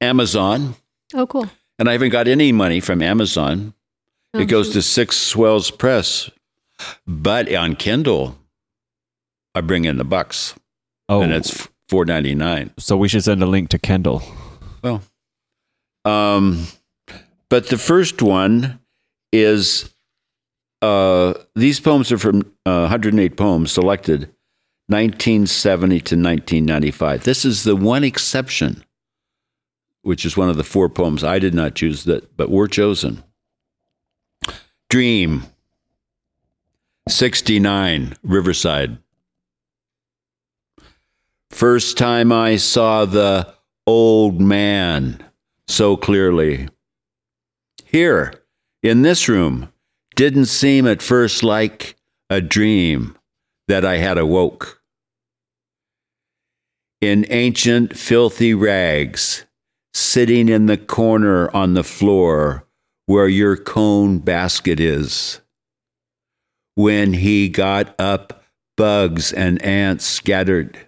Amazon. Oh, cool. And I haven't got any money from Amazon. It goes to Six Swells Press. But on Kindle, I bring in the bucks, Oh, and it's four ninety nine. so we should send a link to Kendall. Well, um, but the first one is uh, these poems are from uh, 108 poems selected 1970 to 1995. This is the one exception, which is one of the four poems I did not choose that, but were chosen. Dream 69 Riverside. First time I saw the old man so clearly. Here, in this room, didn't seem at first like a dream that I had awoke. In ancient, filthy rags, sitting in the corner on the floor where your cone basket is. When he got up, bugs and ants scattered.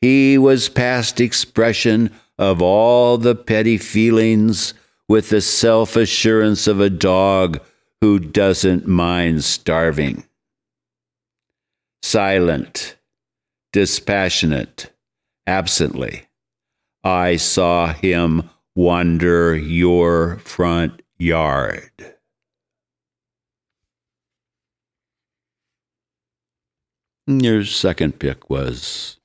He was past expression of all the petty feelings with the self assurance of a dog who doesn't mind starving. Silent, dispassionate, absently, I saw him wander your front yard. Your second pick was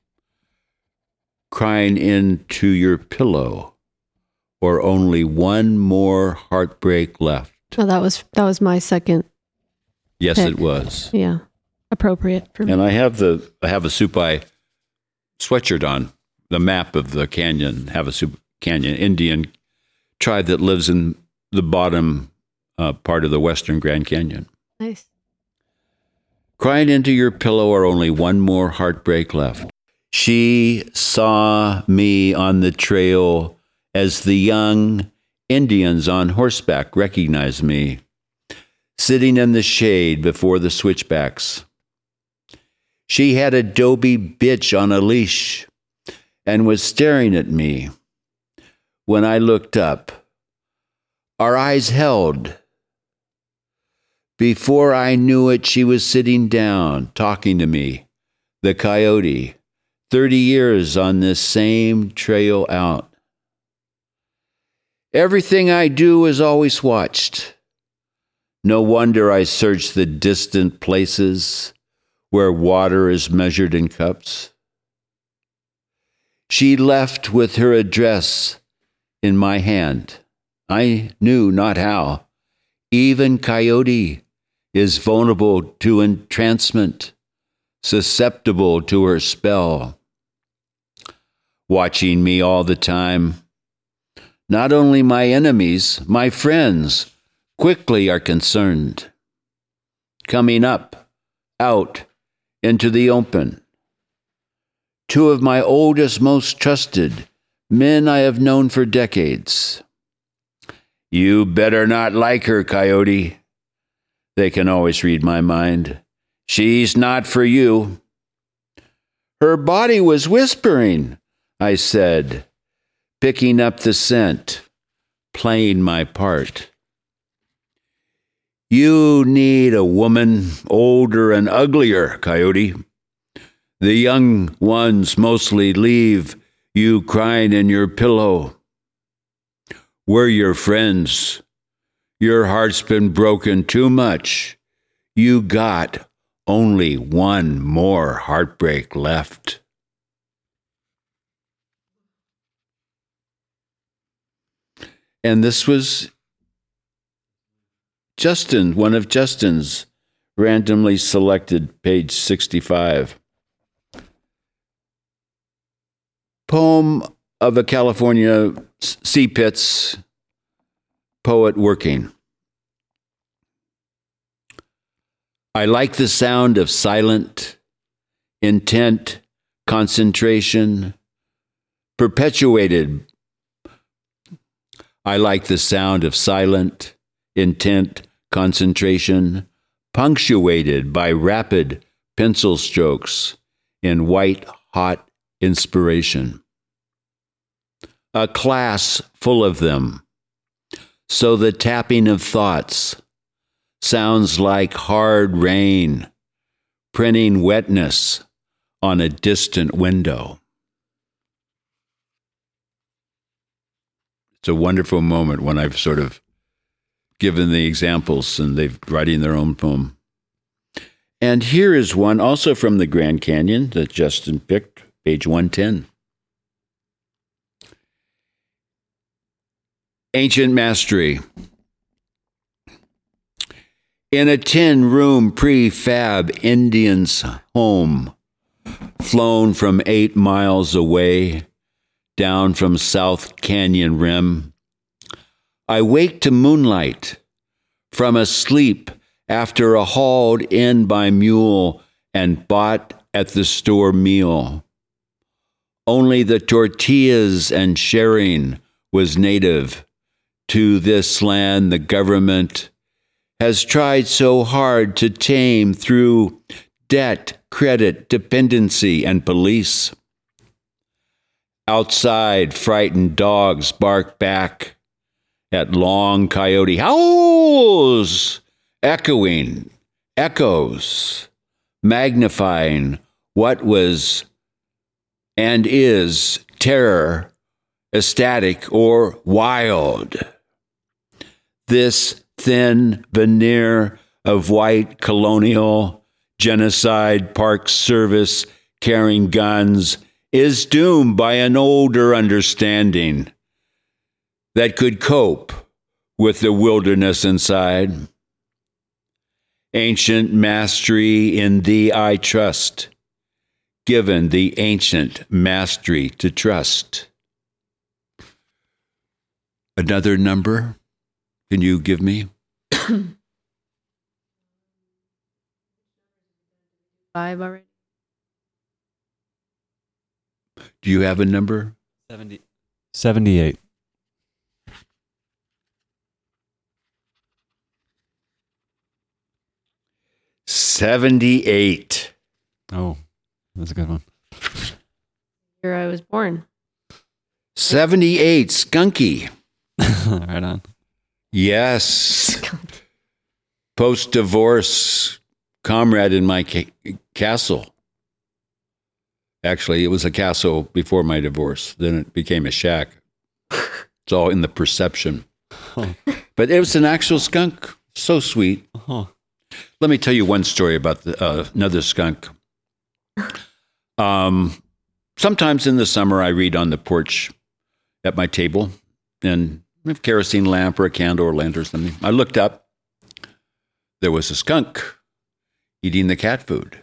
crying into your pillow, or only one more heartbreak left. Oh, that was that was my second. Yes, Pick. it was. Yeah, appropriate for me. And I have the I have a Supai sweatshirt on, the map of the canyon, have a Havasupai Canyon, Indian tribe that lives in the bottom uh, part of the western Grand Canyon. Nice. Crying into your pillow are only one more heartbreak left. She saw me on the trail as the young Indians on horseback recognized me, sitting in the shade before the switchbacks. She had a doby bitch on a leash and was staring at me. When I looked up, our eyes held. Before I knew it, she was sitting down, talking to me, the coyote, 30 years on this same trail out. Everything I do is always watched. No wonder I search the distant places where water is measured in cups. She left with her address in my hand. I knew not how. Even Coyote is vulnerable to entrancement, susceptible to her spell. Watching me all the time. Not only my enemies, my friends quickly are concerned. Coming up, out, into the open. Two of my oldest, most trusted men I have known for decades. You better not like her, Coyote. They can always read my mind. She's not for you. Her body was whispering, I said, picking up the scent, playing my part. You need a woman older and uglier, Coyote. The young ones mostly leave you crying in your pillow. We're your friends. Your heart's been broken too much. You got only one more heartbreak left. And this was Justin, one of Justin's randomly selected, page 65. Poem of a California CPITS poet working. I like the sound of silent, intent, concentration, perpetuated. I like the sound of silent, intent, concentration, punctuated by rapid pencil strokes in white hot inspiration. A class full of them. So the tapping of thoughts, sounds like hard rain, printing wetness on a distant window. It's a wonderful moment when I've sort of given the examples and they've writing their own poem. And here is one also from the Grand Canyon that Justin picked, page 110. Ancient Mastery. In a tin room prefab Indian's home, flown from eight miles away, down from South Canyon Rim, I wake to moonlight from a sleep after a hauled in by mule and bought at the store meal. Only the tortillas and sharing was native to this land the government has tried so hard to tame through debt, credit, dependency, and police. Outside, frightened dogs bark back at long coyote howls, echoing, echoes, magnifying what was and is terror, ecstatic, or wild this thin veneer of white colonial genocide park service carrying guns is doomed by an older understanding that could cope with the wilderness inside. Ancient mastery in thee I trust, given the ancient mastery to trust. Another number? Can you give me? Five already. Do you have a number? 70, 78. Seventy-eight. Oh, that's a good one. Year I was born. Seventy-eight. Skunky. right on. Yes. Post-divorce comrade in my ca- castle. Actually, it was a castle before my divorce. Then it became a shack. It's all in the perception. Huh. But it was an actual skunk. So sweet. Huh. Let me tell you one story about the, uh, another skunk. Um, sometimes in the summer, I read on the porch at my table, and have a kerosene lamp or a candle or lantern or something. I looked up. There was a skunk eating the cat food,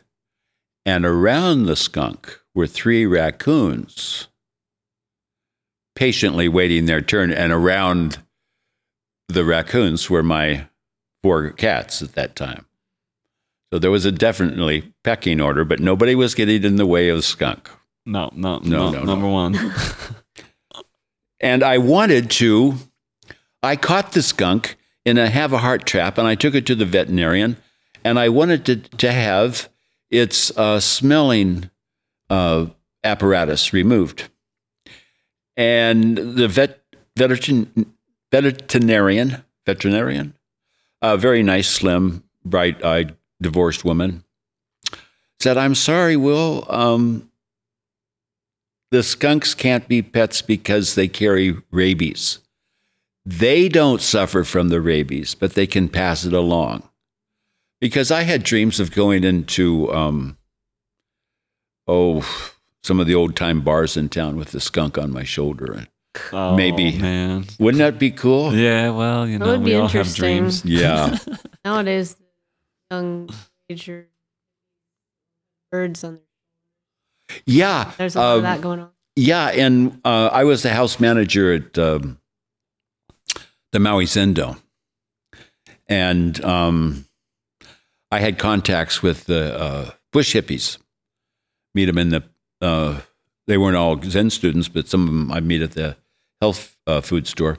and around the skunk were three raccoons patiently waiting their turn, and around the raccoons were my four cats at that time. So there was a definitely pecking order, but nobody was getting in the way of the skunk. No, no, No, no, no, number one. And I wanted to, I caught the skunk in a have a heart trap and I took it to the veterinarian and I wanted to, to have its uh, smelling uh, apparatus removed. And the vet, veterin, veterinarian, veterinarian, a very nice, slim, bright eyed, divorced woman, said, I'm sorry, Will. Um, the skunks can't be pets because they carry rabies. They don't suffer from the rabies, but they can pass it along. Because I had dreams of going into, um, oh, some of the old time bars in town with the skunk on my shoulder. And Oh, Maybe. man. wouldn't that be cool? Yeah, well, you That know, would we all have dreams. Yeah. Nowadays, young major birds on Yeah. there's a lot of Um, that going on. Yeah, and uh, I was the house manager at um, the Maui Zendo, and um, I had contacts with the uh, bush hippies. Meet them in the. Uh, they weren't all Zen students, but some of them I meet at the health uh, food store,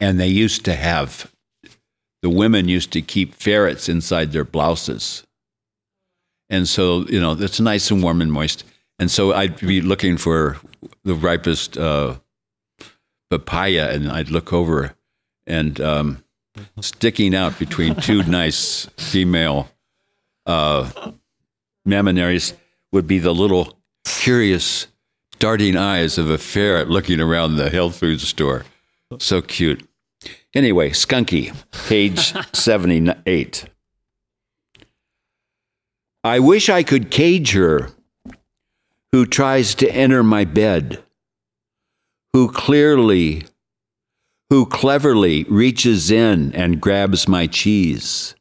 and they used to have. The women used to keep ferrets inside their blouses, and so you know it's nice and warm and moist. And so I'd be looking for the ripest uh, papaya, and I'd look over, and um, sticking out between two nice female uh, mammonaries would be the little curious darting eyes of a ferret looking around the health food store. So cute. Anyway, Skunky, page 78. I wish I could cage her who tries to enter my bed, who clearly, who cleverly reaches in and grabs my cheese,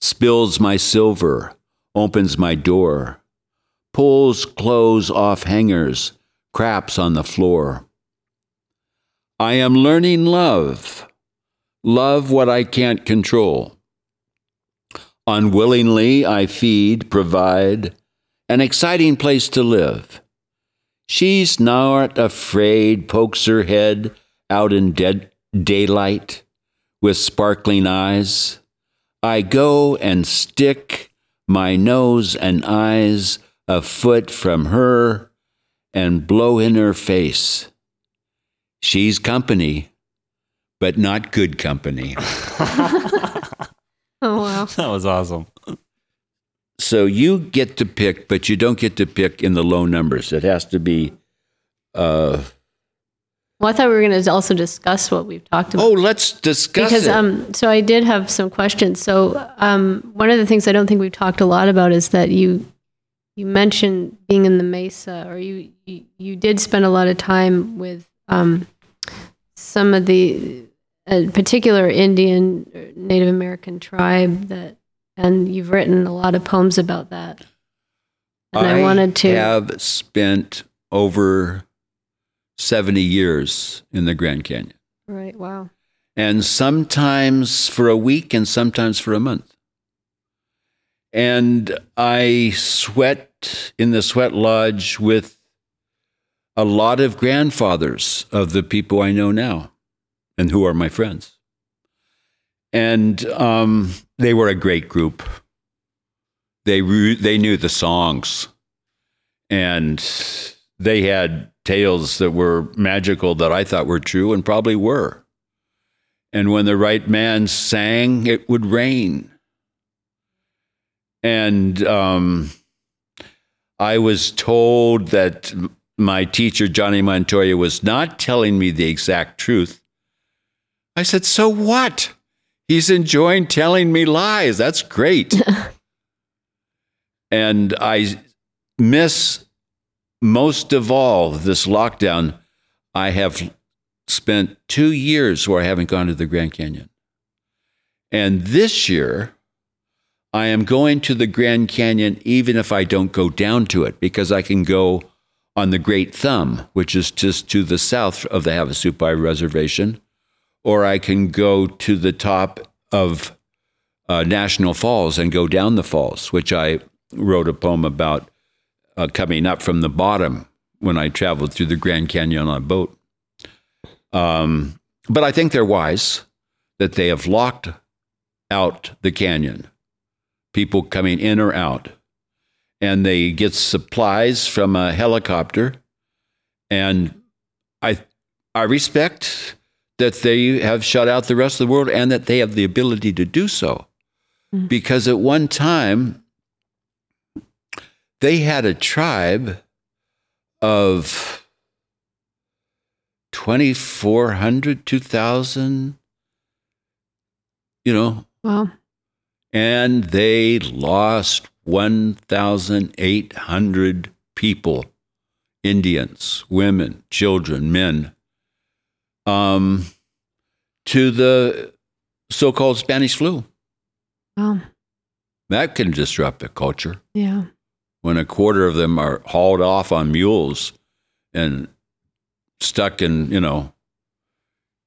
spills my silver, opens my door, pulls clothes off hangers, craps on the floor. I am learning love, love what I can't control. Unwillingly, I feed, provide, an exciting place to live. She's not afraid, pokes her head out in dead daylight with sparkling eyes. I go and stick my nose and eyes a foot from her and blow in her face. She's company, but not good company. Oh wow. That was awesome. So you get to pick, but you don't get to pick in the low numbers. It has to be. Uh, Well, I thought we were going to also discuss what we've talked about. oh, let's discuss because it. um so I did have some questions. So um one of the things I don't think we've talked a lot about is that you you mentioned being in the mesa or you you, you did spend a lot of time with um some of the a particular Indian uh, Native American tribe that and you've written a lot of poems about that. And I, wanted to have spent over seventy years in the Grand Canyon, right wow. and sometimes for a week, and sometimes for a month. And I sweat in the sweat lodge with a lot of grandfathers of the people I know now and who are my friends. And um, they were a great group. They, re- they knew the songs and they had tales that were magical that I thought were true and probably were. And when the right man sang, it would rain. And um, I was told that my teacher, Johnny Montoya, was not telling me the exact truth. I said, So what? He's enjoying telling me lies. That's great. and I miss most of all this lockdown. I have spent two years where I haven't gone to the Grand Canyon. And this year, I am going to the Grand Canyon even if I don't go down to it because I can go on the Great Thumb, which is just to the south of the Havasupai Reservation, or I can go to the top of uh, Navajo Falls and go down the falls, which I wrote a poem about uh, coming up from the bottom when I traveled through the Grand Canyon on a boat. Um, but I think they're wise that they have locked out the canyon, people coming in or out, and they get supplies from a helicopter. And I, I respect that they have shut out the rest of the world and that they have the ability to do so. Mm-hmm. Because at one time, they had a tribe of 2,400, 2,000, you know, Wow. and they lost 1,800 people Indians, women, children, men um, to the so called Spanish flu. Wow. That can disrupt a culture Yeah. when a quarter of them are hauled off on mules and stuck in, you know,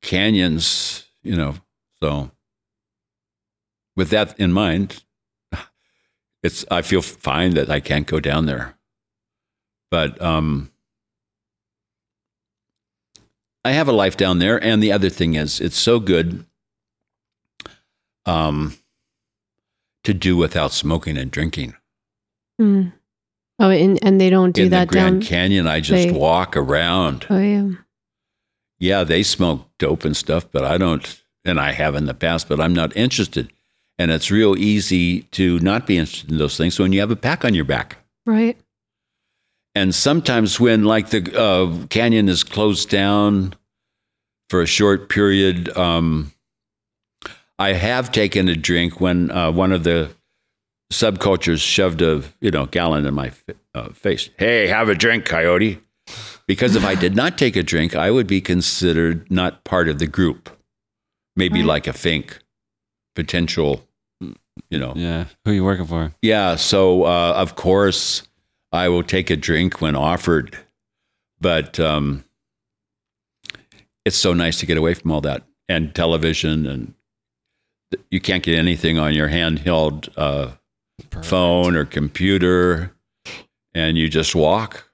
canyons, you know. So, with that in mind, it's I feel fine that I can't go down there. But um I have a life down there and the other thing is it's so good um to do without smoking and drinking. Mm. Oh, and, and they don't do in that the Grand down. Canyon, I just they- walk around. Oh yeah. Yeah, they smoke dope and stuff, but I don't. and I have in the past, but I'm not interested. And it's real easy to not be interested in those things when you have a pack on your back. Right. And sometimes when like the uh, canyon is closed down for a short period, um, I have taken a drink when uh, one of the subcultures shoved a you know gallon in my uh, face. Hey, have a drink, coyote. Because if I did not take a drink, I would be considered not part of the group. Maybe Right. like a fink, potential, you know. Yeah. Who are you working for? Yeah. So, uh, of course, I will take a drink when offered, but um, it's so nice to get away from all that and television, and you can't get anything on your handheld uh, phone or computer, and you just walk.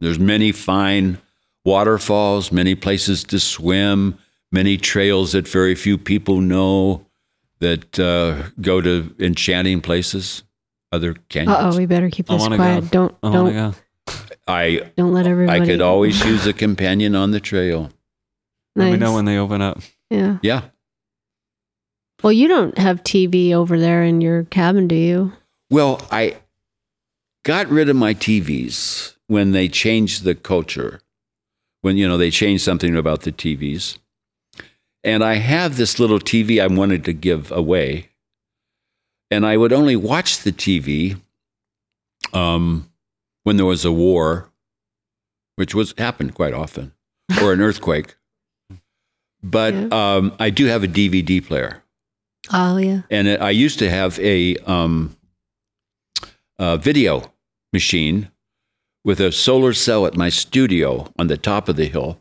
There's many fine waterfalls, many places to swim, many trails that very few people know that uh, go to enchanting places, other Uh canyons. oh, we better keep this quiet. go. Don't Oh don't my. I don't let everybody. I could always use a companion on the trail. Let me know when they open up. Yeah. Yeah. Well, you don't have TV over there in your cabin, do you? Well, I got rid of my TVs when they changed the culture. When you know they changed something about the TVs. And I have this little TV I wanted to give away. And I would only watch the TV um, when there was a war, which was happened quite often, or an earthquake. But um, I do have a DVD player. Oh yeah. and it, I used to have a, um, a video machine with a solar cell at my studio on the top of the hill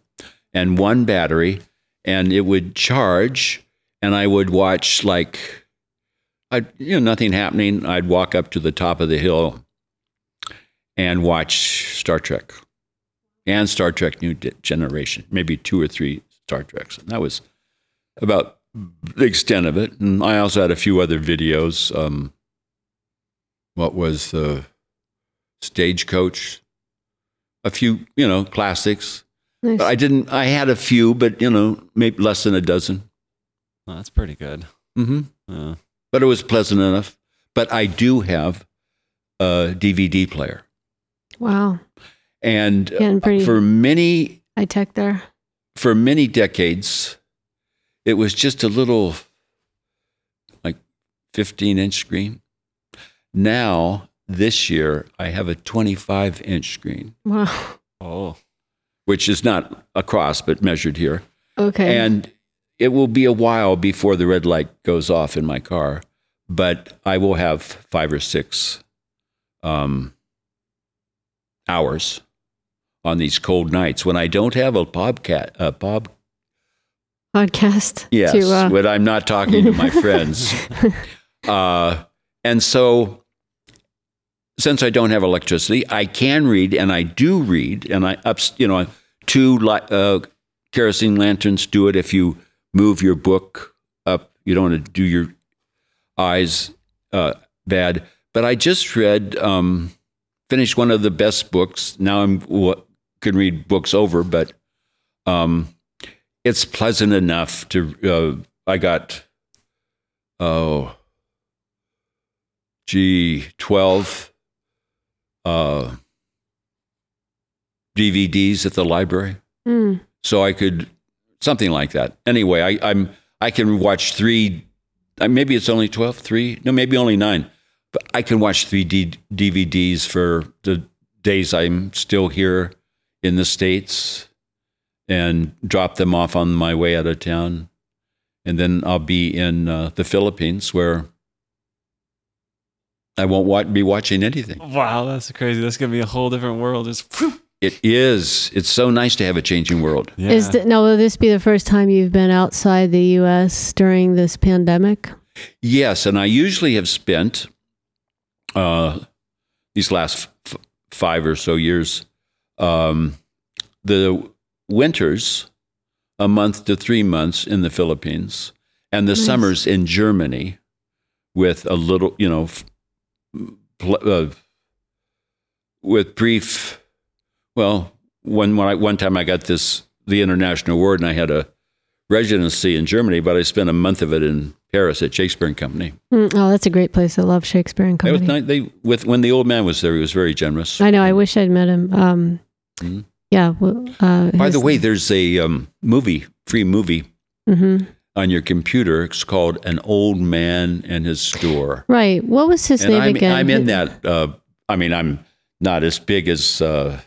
and one battery, and it would charge, and I would watch like, I you know nothing happening. I'd walk up to the top of the hill and watch Star Trek and Star Trek New Generation, maybe two or three Star Treks, and that was about the extent of it. And I also had a few other videos. Um, what was the Stagecoach? A few, you know, classics. Nice. But I didn't. I had a few, but you know, maybe less than a dozen. Oh, that's pretty good. Mm-hmm. Uh, But it was pleasant enough. But I do have a DVD player, wow. and pretty- for many I tech there. for many decades, it was just a little like 15 inch screen. Now, this year, I have a 25 inch screen, Wow. oh. Which is not across, but measured here. Okay. And it will be a while before the red light goes off in my car, but I will have five or six um, hours on these cold nights when I don't have a bobcat, a bob Podcast. Yes, To, uh, when I'm not talking to my friends. Uh, and so, since I don't have electricity, I can read, and I do read, and I ups, you know, two uh, kerosene lanterns do it. If you move your book up, you don't want to do your eyes uh, bad. But I just read, um, finished one of the best books. Now I'm w- can read books over, but um, it's pleasant enough to. Uh, I got oh, gee, twelve uh, DVDs at the library, Hmm. so I could something like that. Anyway, I, I'm I can watch three. uh, Maybe it's only 12, three, no, maybe only nine, but I can watch three D, DVDs for the days I'm still here in the states and drop them off on my way out of town. And then I'll be in uh, the Philippines where I won't wa- be watching anything. Wow, that's crazy. That's gonna be a whole different world. Just whew. It is. It's so nice to have a changing world. yeah. Is th- now will this be the first time you've been outside the U.S. during this pandemic? Yes, and I usually have spent uh, these last f- five or so years um, the winters a month to three months in the Philippines, and the Nice. summers in Germany, with a little, you know, f- pl- uh, with brief. Well, one when I, one time I got this the international award, and I had a residency in Germany, but I spent a month of it in Paris at Shakespeare and Company. Mm, oh, that's a great place. I love Shakespeare and Company. nice. They with when the old man was there, he was very generous. I know. I wish I'd met him. Um, Mhm. Yeah. Well, uh, By the way, there's a um, movie, free movie Mhm. on your computer. It's called An Old Man and His Store. right. What was his and name I'm, again? I'm in that. Uh, I mean, I'm not as big as uh,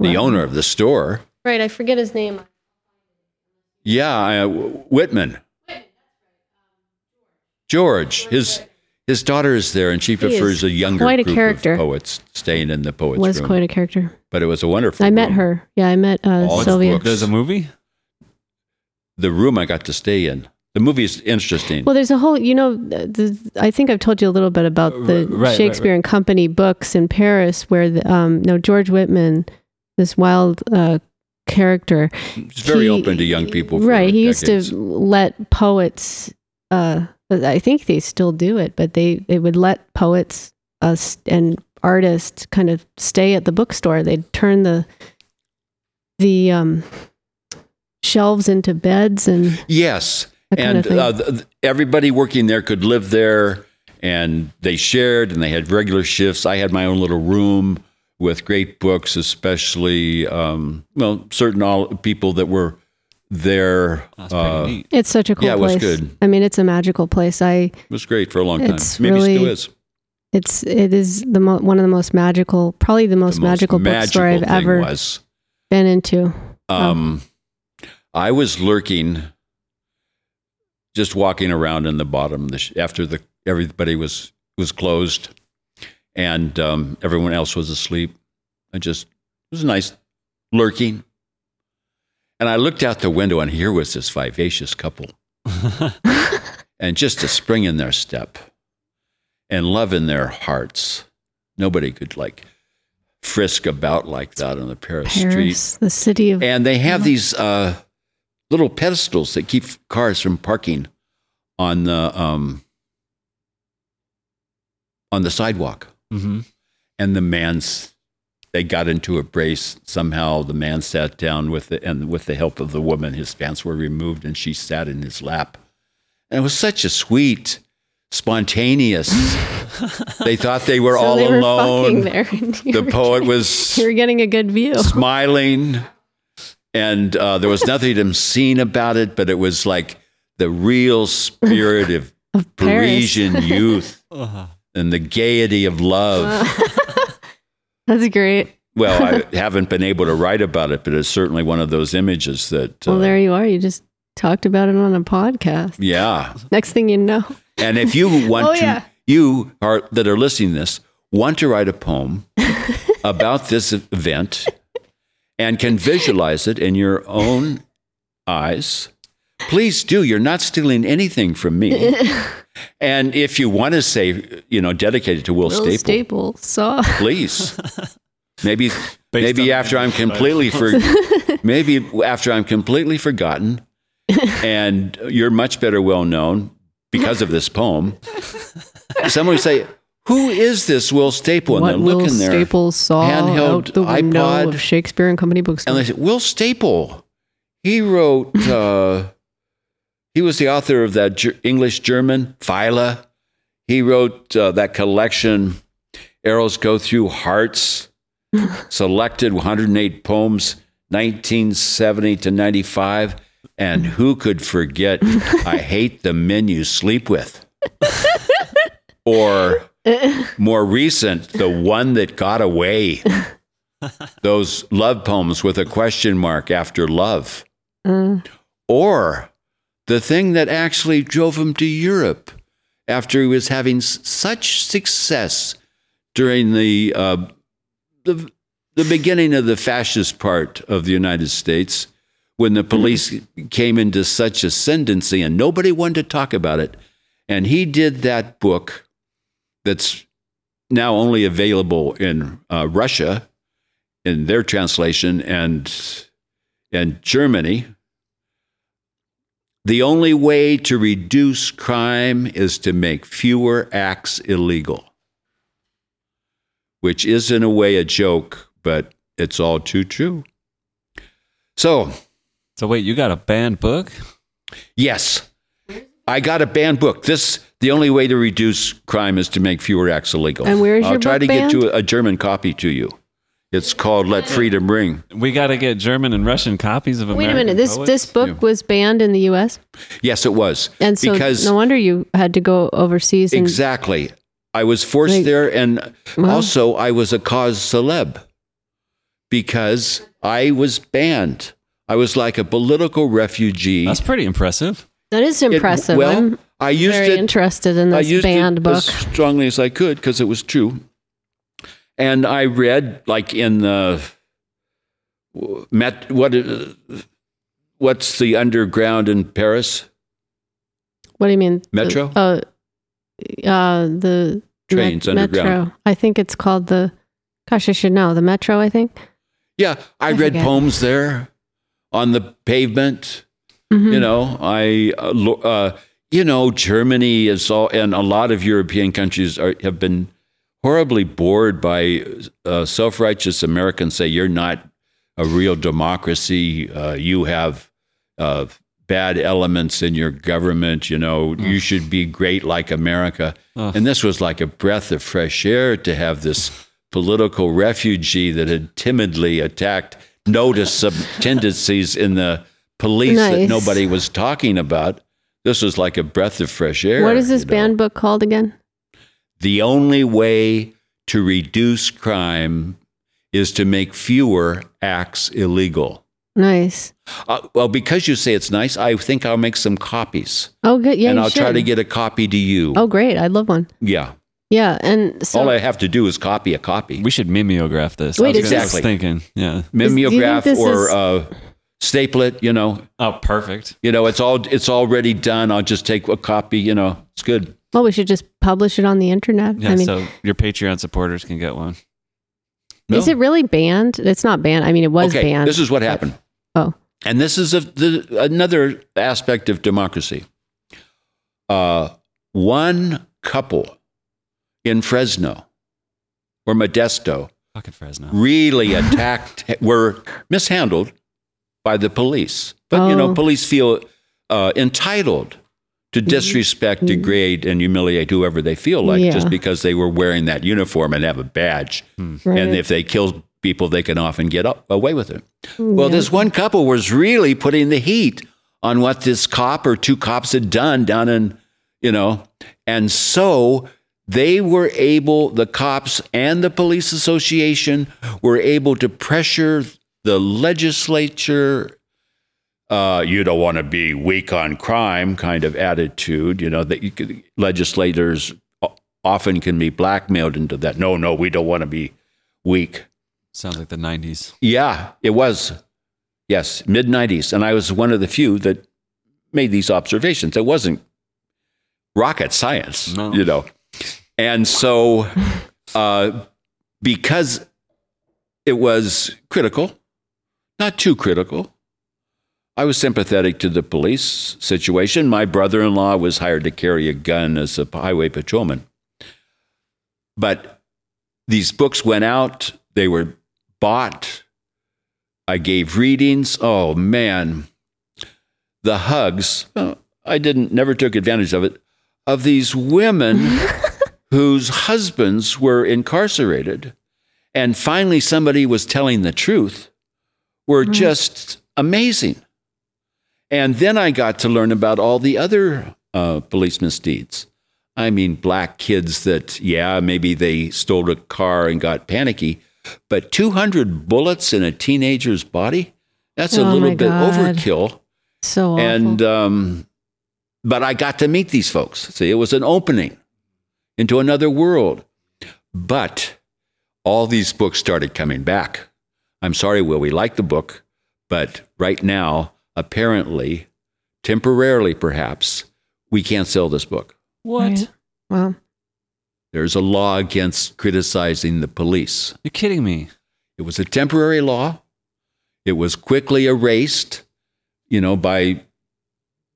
the Wow. owner of the store. Right. I forget his name. Yeah, I, Whitman. George. His his daughter is there, and she is prefers a younger quite a group character. of poets staying in the poets' was room. quite a character. but it was a wonderful. I met her. Yeah, I met uh, All Sylvia. books. There's a movie. The room I got to stay in. The movie is interesting. Well, there's a whole, you know, the, I think I've told you a little bit about the Right, right, Shakespeare right. and Company books in Paris, where the, um, no George Whitman, this wild uh, character, it's very he- open to young people. Right? He decades. used to let poets. Uh, I think they still do it, but they they would let poets uh, and artists kind of stay at the bookstore. They'd turn the the um, shelves into beds and Yes, and uh, everybody working there could live there, and they shared, and they had regular shifts. I had my own little room with great books, especially um, well, certain all people that were there. Uh, neat. It's such a cool Yeah, it was place. good. I mean, it's a magical place. I it was great for a long time. It's Maybe really- still is. it's it is the mo- one of the most magical, probably the most The magical bookstore I've ever was. been into. Um, I was lurking, just walking around in the bottom of the sh- after the everybody was was closed, and um, everyone else was asleep. I just it was nice lurking, and I looked out the window, and here was this vivacious couple, and just a spring in their step, and love in their hearts. Nobody could like frisk about like that on the Paris, street. Paris, the city of And they have these uh, little pedestals that keep cars from parking on the um, on the sidewalk. Mm-hmm. And the man's they got into a brace. Somehow the man sat down with the and with the help of the woman, his pants were removed and she sat in his lap. And it was such a sweet, spontaneous. they thought they were So all they were alone. there. The were poet getting- was you were getting a good view. smiling, and uh, there was nothing obscene about it, but it was like the real spirit of Of Paris. Parisian youth and the gaiety of love. That's great. well, I haven't been able to write about it, but it's certainly one of those images that, uh, Well, there you are. You just talked about it on a podcast. yeah. Next thing you know, And if you want Oh, to, yeah. you are that are listening to this want to write a poem about this event and can visualize it in your own eyes, please do. You're not stealing anything from me. And if you want to say, you know, dedicated to Will, Will Staple, Staple saw. please. Maybe maybe after I'm completely for maybe after I'm completely forgotten and you're much better well known because of this poem. Someone would say, "Who is this Will Staple?" And what they're Will looking there, Staple saw handheld out the window iPod. of Shakespeare and Company bookstore. and they said, "Will Staple, he wrote. Uh, he was the author of that English German Phyla. He wrote uh, that collection, Arrows Go Through Hearts, selected 108 poems, 1970 to 95. And who could forget? I hate the men you sleep with. or more recent, the one that got away. Those love poems with a question mark after love. Uh, Or the thing that actually drove him to Europe after he was having such success during the, uh, the, the beginning of the fascist part of the United States when the police came into such ascendancy and nobody wanted to talk about it. And he did that book that's now only available in uh, Russia in their translation and and Germany. The only way to reduce crime is to make fewer acts illegal, which is in a way a joke, but it's all too true. So, So wait, you got a banned book? Yes. I got a banned book. This the only way to reduce crime is to make fewer acts illegal. And where is I'll your try book to get banned? you a, a German copy to you. It's called Let Freedom Ring. We got to get German and Russian copies of it. Wait American a minute. This poets? this book was banned in the U.S. Yes, it was. and so because no wonder you had to go overseas. And exactly. I was forced Like- there and Wow. also I was a cause celeb because I was banned. I was like a political refugee. That's pretty impressive. that is It- impressive. well, I'm I used very it interested in I this banned it book. as strongly as I could because it was true. And I read like in the met what uh, what's the underground in Paris? What do you mean? Metro? The, uh, uh, the Trains met- underground. Metro. I think it's called the. Gosh, I should know the Metro. I think. Yeah, I, I read forget. poems there on the pavement. Mhm. You know, I uh, uh, you know Germany is all and a lot of European countries are, have been horribly bored by uh, self-righteous Americans say you're not a real democracy. Uh, you have uh, bad elements in your government. You know, you should be great like America. And this was like a breath of fresh air to have this political refugee that had timidly attacked, noticed some tendencies in the police that nobody was talking about. This was like a breath of fresh air. What is this banned book called again? The only way to reduce crime is to make fewer acts illegal. Nice. Uh, well, because you say it's nice, I think I'll make some copies, Oh, good. Yeah, and you I'll try to get a copy to you. Oh, great! I'd love one. Yeah, Yeah, and so all I have to do is copy a copy. We should mimeograph this. Wait, I was is just thinking. Yeah. do you think mimeograph this or is- uh, staple it. You know, Oh, perfect. you know, it's all it's already done. I'll just take a copy. You know, it's good. Well, we should just publish it on the internet. Yeah. I mean, so your Patreon supporters can get one. No. is it really banned? It's not banned. I mean, it was okay, banned. this is what happened. Oh. and this is a, the, another aspect of democracy. Uh, one couple in Fresno or Modesto Fucking Fresno. really attacked, were mishandled by the police. But, you know, Oh. police feel uh, entitled to mm-hmm. disrespect, mm-hmm. degrade, and humiliate whoever they feel like Yeah. just because they were wearing that uniform and have a badge. Hmm. right. And if they kill people, they can often get up, away with it. Mm, well, Yeah. this one couple was really putting the heat on what this cop or two cops had done down in, you know, and so they were able, the cops and the police association were able to pressure the legislature. Uh, you don't want to be weak on crime kind of attitude, you know, that you could, legislators often can be blackmailed into that. No, no, we don't want to be weak. Sounds like the 90s. Yeah, it was. Yes, mid 90s. And I was one of the few that made these observations. It wasn't rocket science, No. you know. And so, uh, because it was critical, not too critical, I was sympathetic to the police situation. My brother in law was hired to carry a gun as a highway patrolman. But these books went out, they were bought. I gave readings. Oh man, the hugs. I didn't, never took advantage of it. Of these women whose husbands were incarcerated, and finally somebody was telling the truth, were mm. just amazing. And then I got to learn about all the other uh, police misdeeds. I mean, black kids that, yeah, maybe they stole a car and got panicky, but 200 bullets in a teenager's body? That's a Oh, little bit God. overkill. so awful. And, um, but I got to meet these folks. See, it was an opening into another world. But all these books started coming back. I'm sorry, Will, we like the book, but right now, apparently, temporarily perhaps, we can't sell this book. What? Right. Well, There's a law against criticizing the police. You're kidding me. It was a temporary law. It was quickly erased, you know, by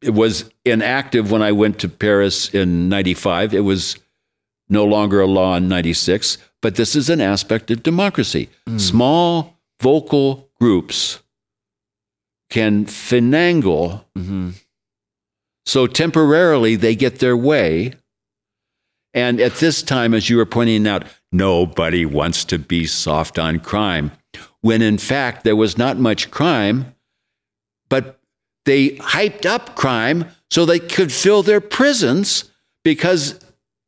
it was inactive when I went to Paris in 95. It was no longer a law in 96, but this is an aspect of democracy. Hmm. Small vocal groups can finagle hmm so temporarily they get their way. And at this time, as you were pointing out, nobody wants to be soft on crime. When in fact, there was not much crime, but they hyped up crime so they could fill their prisons because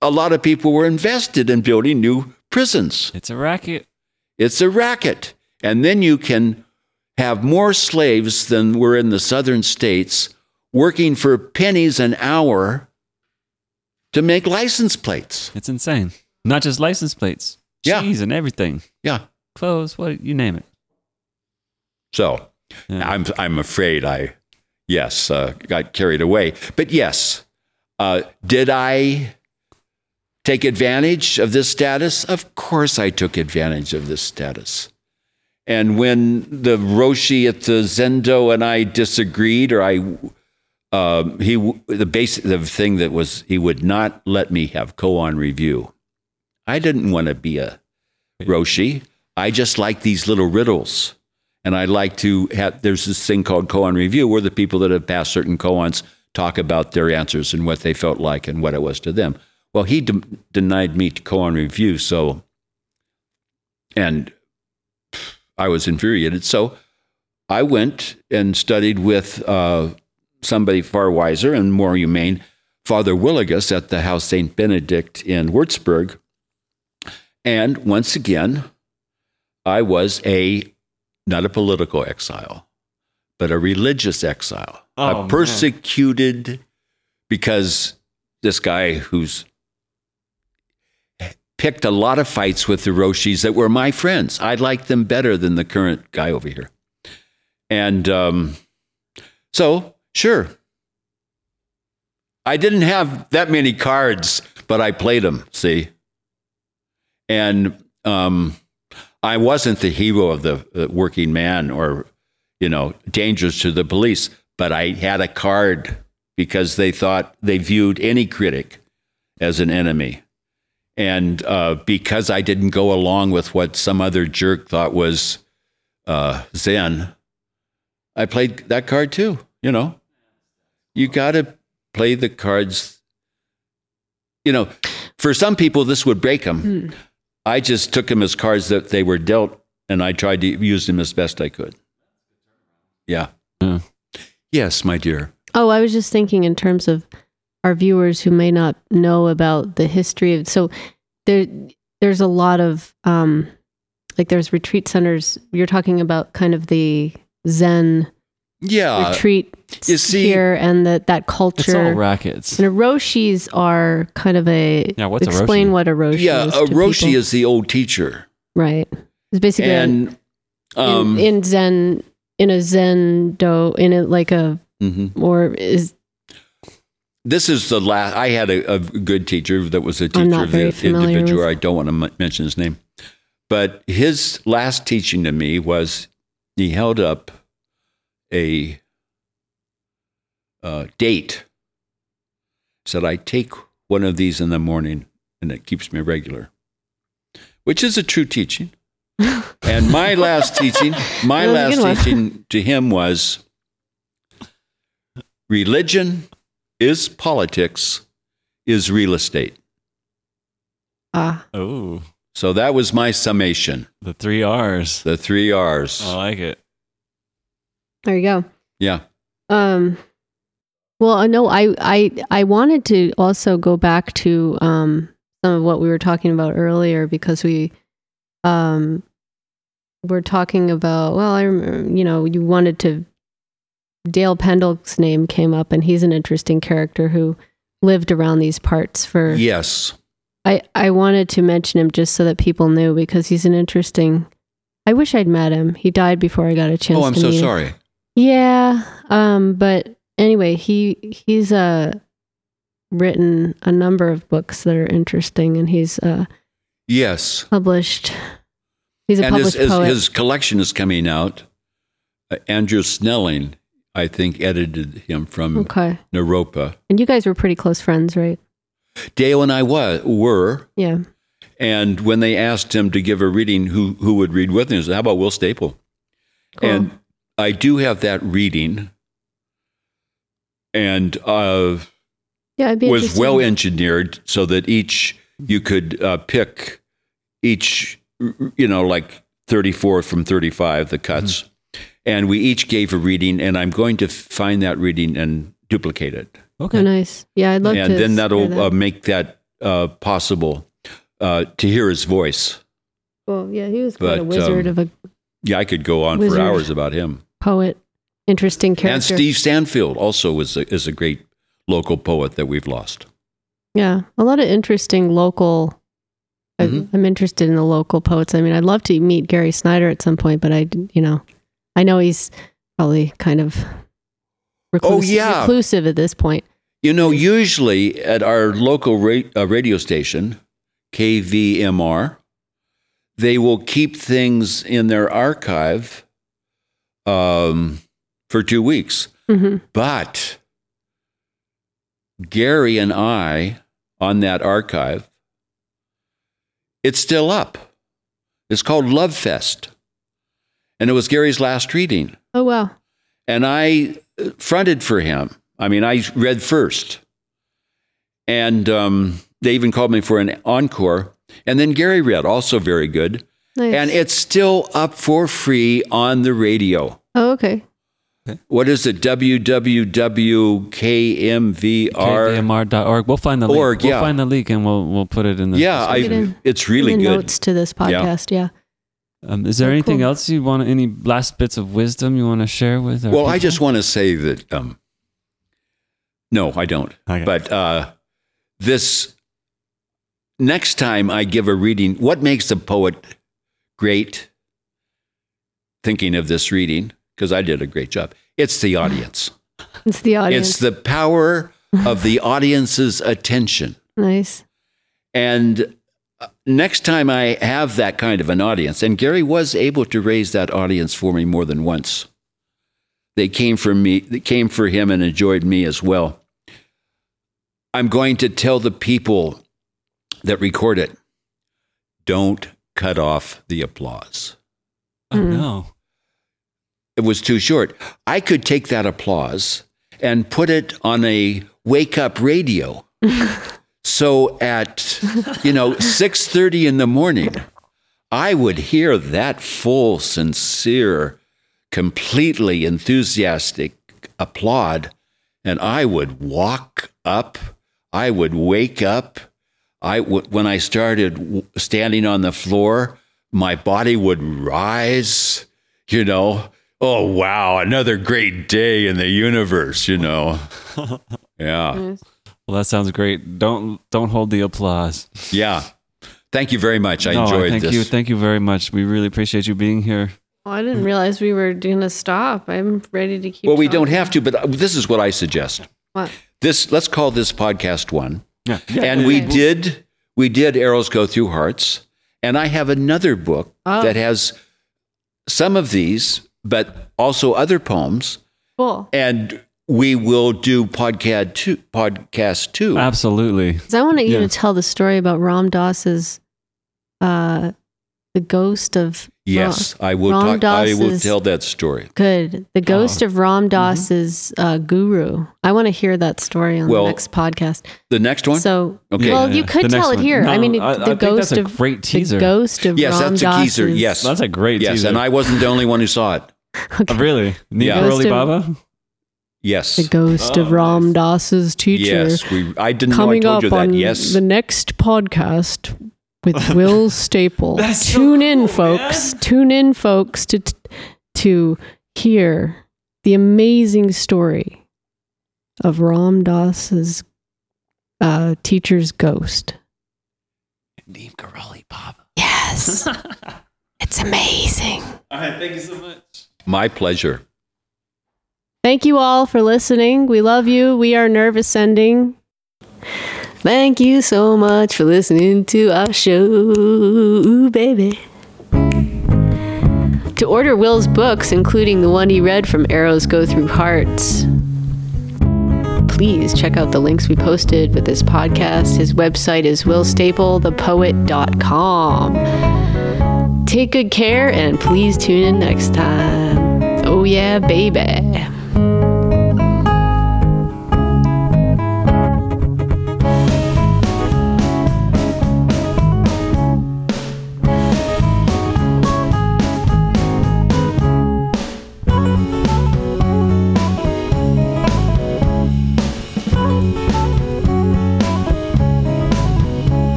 a lot of people were invested in building new prisons. It's a racket. It's a racket. And then you can have more slaves than were in the southern states working for pennies an hour to make license plates. It's insane. Not just license plates, Yeah. cheese and everything, Yeah. clothes, what you name it. So Yeah. I'm, I'm afraid I, yes, uh, got carried away. But yes, uh, did I take advantage of this status? Of course I took advantage of this status. And when the Roshi at the Zendo and I disagreed, or I, um, he, the basic, the thing that was, he would not let me have koan review. I didn't want to be a Roshi. I just like these little riddles. And I like to have, there's this thing called koan review where the people that have passed certain koans talk about their answers and what they felt like and what it was to them. Well, he de- denied me koan review. So, and I was infuriated. So I went and studied with uh, somebody far wiser and more humane, Father Willigis at the House St. Benedict in Würzburg. And once again, I was a not a political exile, but a religious exile. Oh, a man. persecuted because this guy who's picked a lot of fights with the Roshis that were my friends. I liked them better than the current guy over here. And um, so, sure. I didn't have that many cards, but I played them, see? And um, I wasn't the hero of the uh, working man or, you know, dangerous to the police, but I had a card because they thought they viewed any critic as an enemy. And uh, because I didn't go along with what some other jerk thought was uh, Zen, I played that card too. You know, you got to play the cards. You know, for some people, this would break them. I just took them as cards that they were dealt, and I tried to use them as best I could. Yeah. Yeah. Yes, my dear. Oh, I was just thinking in terms of our viewers who may not know about the history of so there there's a lot of um like there's retreat centers you're talking about kind of the zen Yeah. retreat you see- here and that that culture It's all culture rackets. and Roshis are kind of a Yeah, what's a explain Roshi? what a Roshi yeah. is A to Roshi people. is the old teacher. right it's basically a- And um, in, in zen in a zendo in a like a mhm. or is this is the last. I had a, a good teacher that was a teacher of the individual. I don't want to m- mention his name, but his last teaching to me was he held up a uh, date. Said, "I take one of these in the morning, and it keeps me regular," which is a true teaching. and my last teaching, my That was a last teaching to him was religion is politics, is real estate. ah Oh, So that was my summation. the three R's. The three R's. I like it. there you go Yeah. Um, well, uh, no, I, I, I wanted to also go back to um, some of what we were talking about earlier because we, um, were talking about. Well, I remember, you know, you wanted to. Dale Pendell's name came up, and he's an interesting character who lived around these parts for. Yes. I, I wanted to mention him just so that people knew because he's an interesting. I wish I'd met him. He died before I got a chance. Oh, I'm to so meet him. sorry. Yeah. Um, but anyway, he he's uh written a number of books that are interesting and he's uh Yes. published he's a and his, published his, poet. his collection is coming out. Uh, Andrew Snelling, I think, edited him from okay. Naropa. And you guys were pretty close friends, right? Dale and I was, were. Yeah. And when they asked him to give a reading, who, who would read with him, he said, How about Will Staple? Cool. And I do have that reading, and uh, Yeah, I'd be was well engineered so that each you could uh, pick each, you know, like 34 from 35, the cuts. And we each gave a reading, and I'm going to find that reading and duplicate it. Okay. Oh, nice. Yeah, I'd love and to. then that'll that. Uh, make that uh, possible uh, to hear his voice. well, yeah, he was quite a wizard um, of a Yeah, I could go on Wizard. for hours about him. poet. Interesting character. And Steve Sanfield also is a, is a great local poet that we've lost. Yeah, a lot of interesting local. I- Mhm. I'm interested in the local poets. I mean, I'd love to meet Gary Snyder at some point, but I, you know, I know he's probably kind of reclusive, Oh, yeah. reclusive at this point. You know, usually at our local ra- uh, radio station, KVMR, they will keep things in their archive um, for two weeks. hmm But Gary and I on that archive, it's still up. It's called Love Fest. And it was Gary's last reading. Oh wow, And I fronted for him. I mean, I read first. And um, they even called me for an encore. And then Gary read, also very good. nice. And it's still up for free on the radio. oh okay. What is it? www.kmvr. KVMR.org. We'll find the link. Org, we'll yeah. find the link and we'll we'll put it in the. Yeah, I, in- it's really In good. Notes to this podcast. Yeah. Um, is there Oh, anything cool. else you want? Any last bits of wisdom you want to share with? Our Well, I just want to say that. Um, no, I don't. Okay. But uh, this next time I give a reading, what makes a poet great? Thinking of this reading because I did a great job. It's the audience. It's the audience. It's the power of the audience's attention. nice. And uh, next time I have that kind of an audience, and Gary was able to raise that audience for me more than once. They came for me, they came for him and enjoyed me as well. I'm going to tell the people that record it don't cut off the applause. Oh Mm. no. It was too short. I could take that applause and put it on a wake up radio. so at you know 6:30 in the morning, I would hear that full, sincere, completely enthusiastic applaud, and I would walk up. I would wake up. I would when I started w- standing on the floor, my body would rise. You know, oh wow, another great day in the universe. You know, yeah, Well, that sounds great. Don't don't hold the applause. yeah. Thank you very much. I No, enjoyed thank this. you, thank you very much. We really appreciate you being here. Oh, I didn't realize we were going to stop. I'm ready to keep. well, we don't have to, but uh, this is what I suggest. What? This let's call this podcast one. Yeah. yeah. and we did we did arrows go through hearts and i have another book Oh. that has some of these but also other poems Cool. and we will do podcast two podcast two Absolutely. Because I wanted you Yeah. to tell the story about Ram Dass's, uh, the ghost of yes i will Ram talk i will tell that story good, the ghost Oh. of Ram Mm-hmm. Dass's uh, guru. I want to hear that story on Well, the next podcast. the next one So, Okay. well, Yeah, you could the tell next it one. here. I mean, I- I the think ghost that's a of great teaser. The ghost of Yes, Ram that's a teaser, yes. That's a great yes teaser. and i wasn't the only one who saw it Oh, really? Yeah. Negro of- Baba? Yes The ghost Oh, of Ram nice. Dass's teacher. yes we i didn't know i coming told up you that on yes the next podcast with Will Staple. That's so Tune in, cool, folks. Tune in, folks, to to hear the amazing story of Ram Dass's uh, teacher's ghost. Neem Karoli Baba. Yes, it's amazing. All right. Thank you so much. my pleasure Thank you all for listening. We love you. We are Nervous Sending. Thank you so much for listening to our show, baby. To order Will's books, including the one he read from Arrows Go Through Hearts, please check out the links we posted with this podcast. His website is willstaplethepoet.com. Take good care and please tune in next time. Oh, yeah, baby.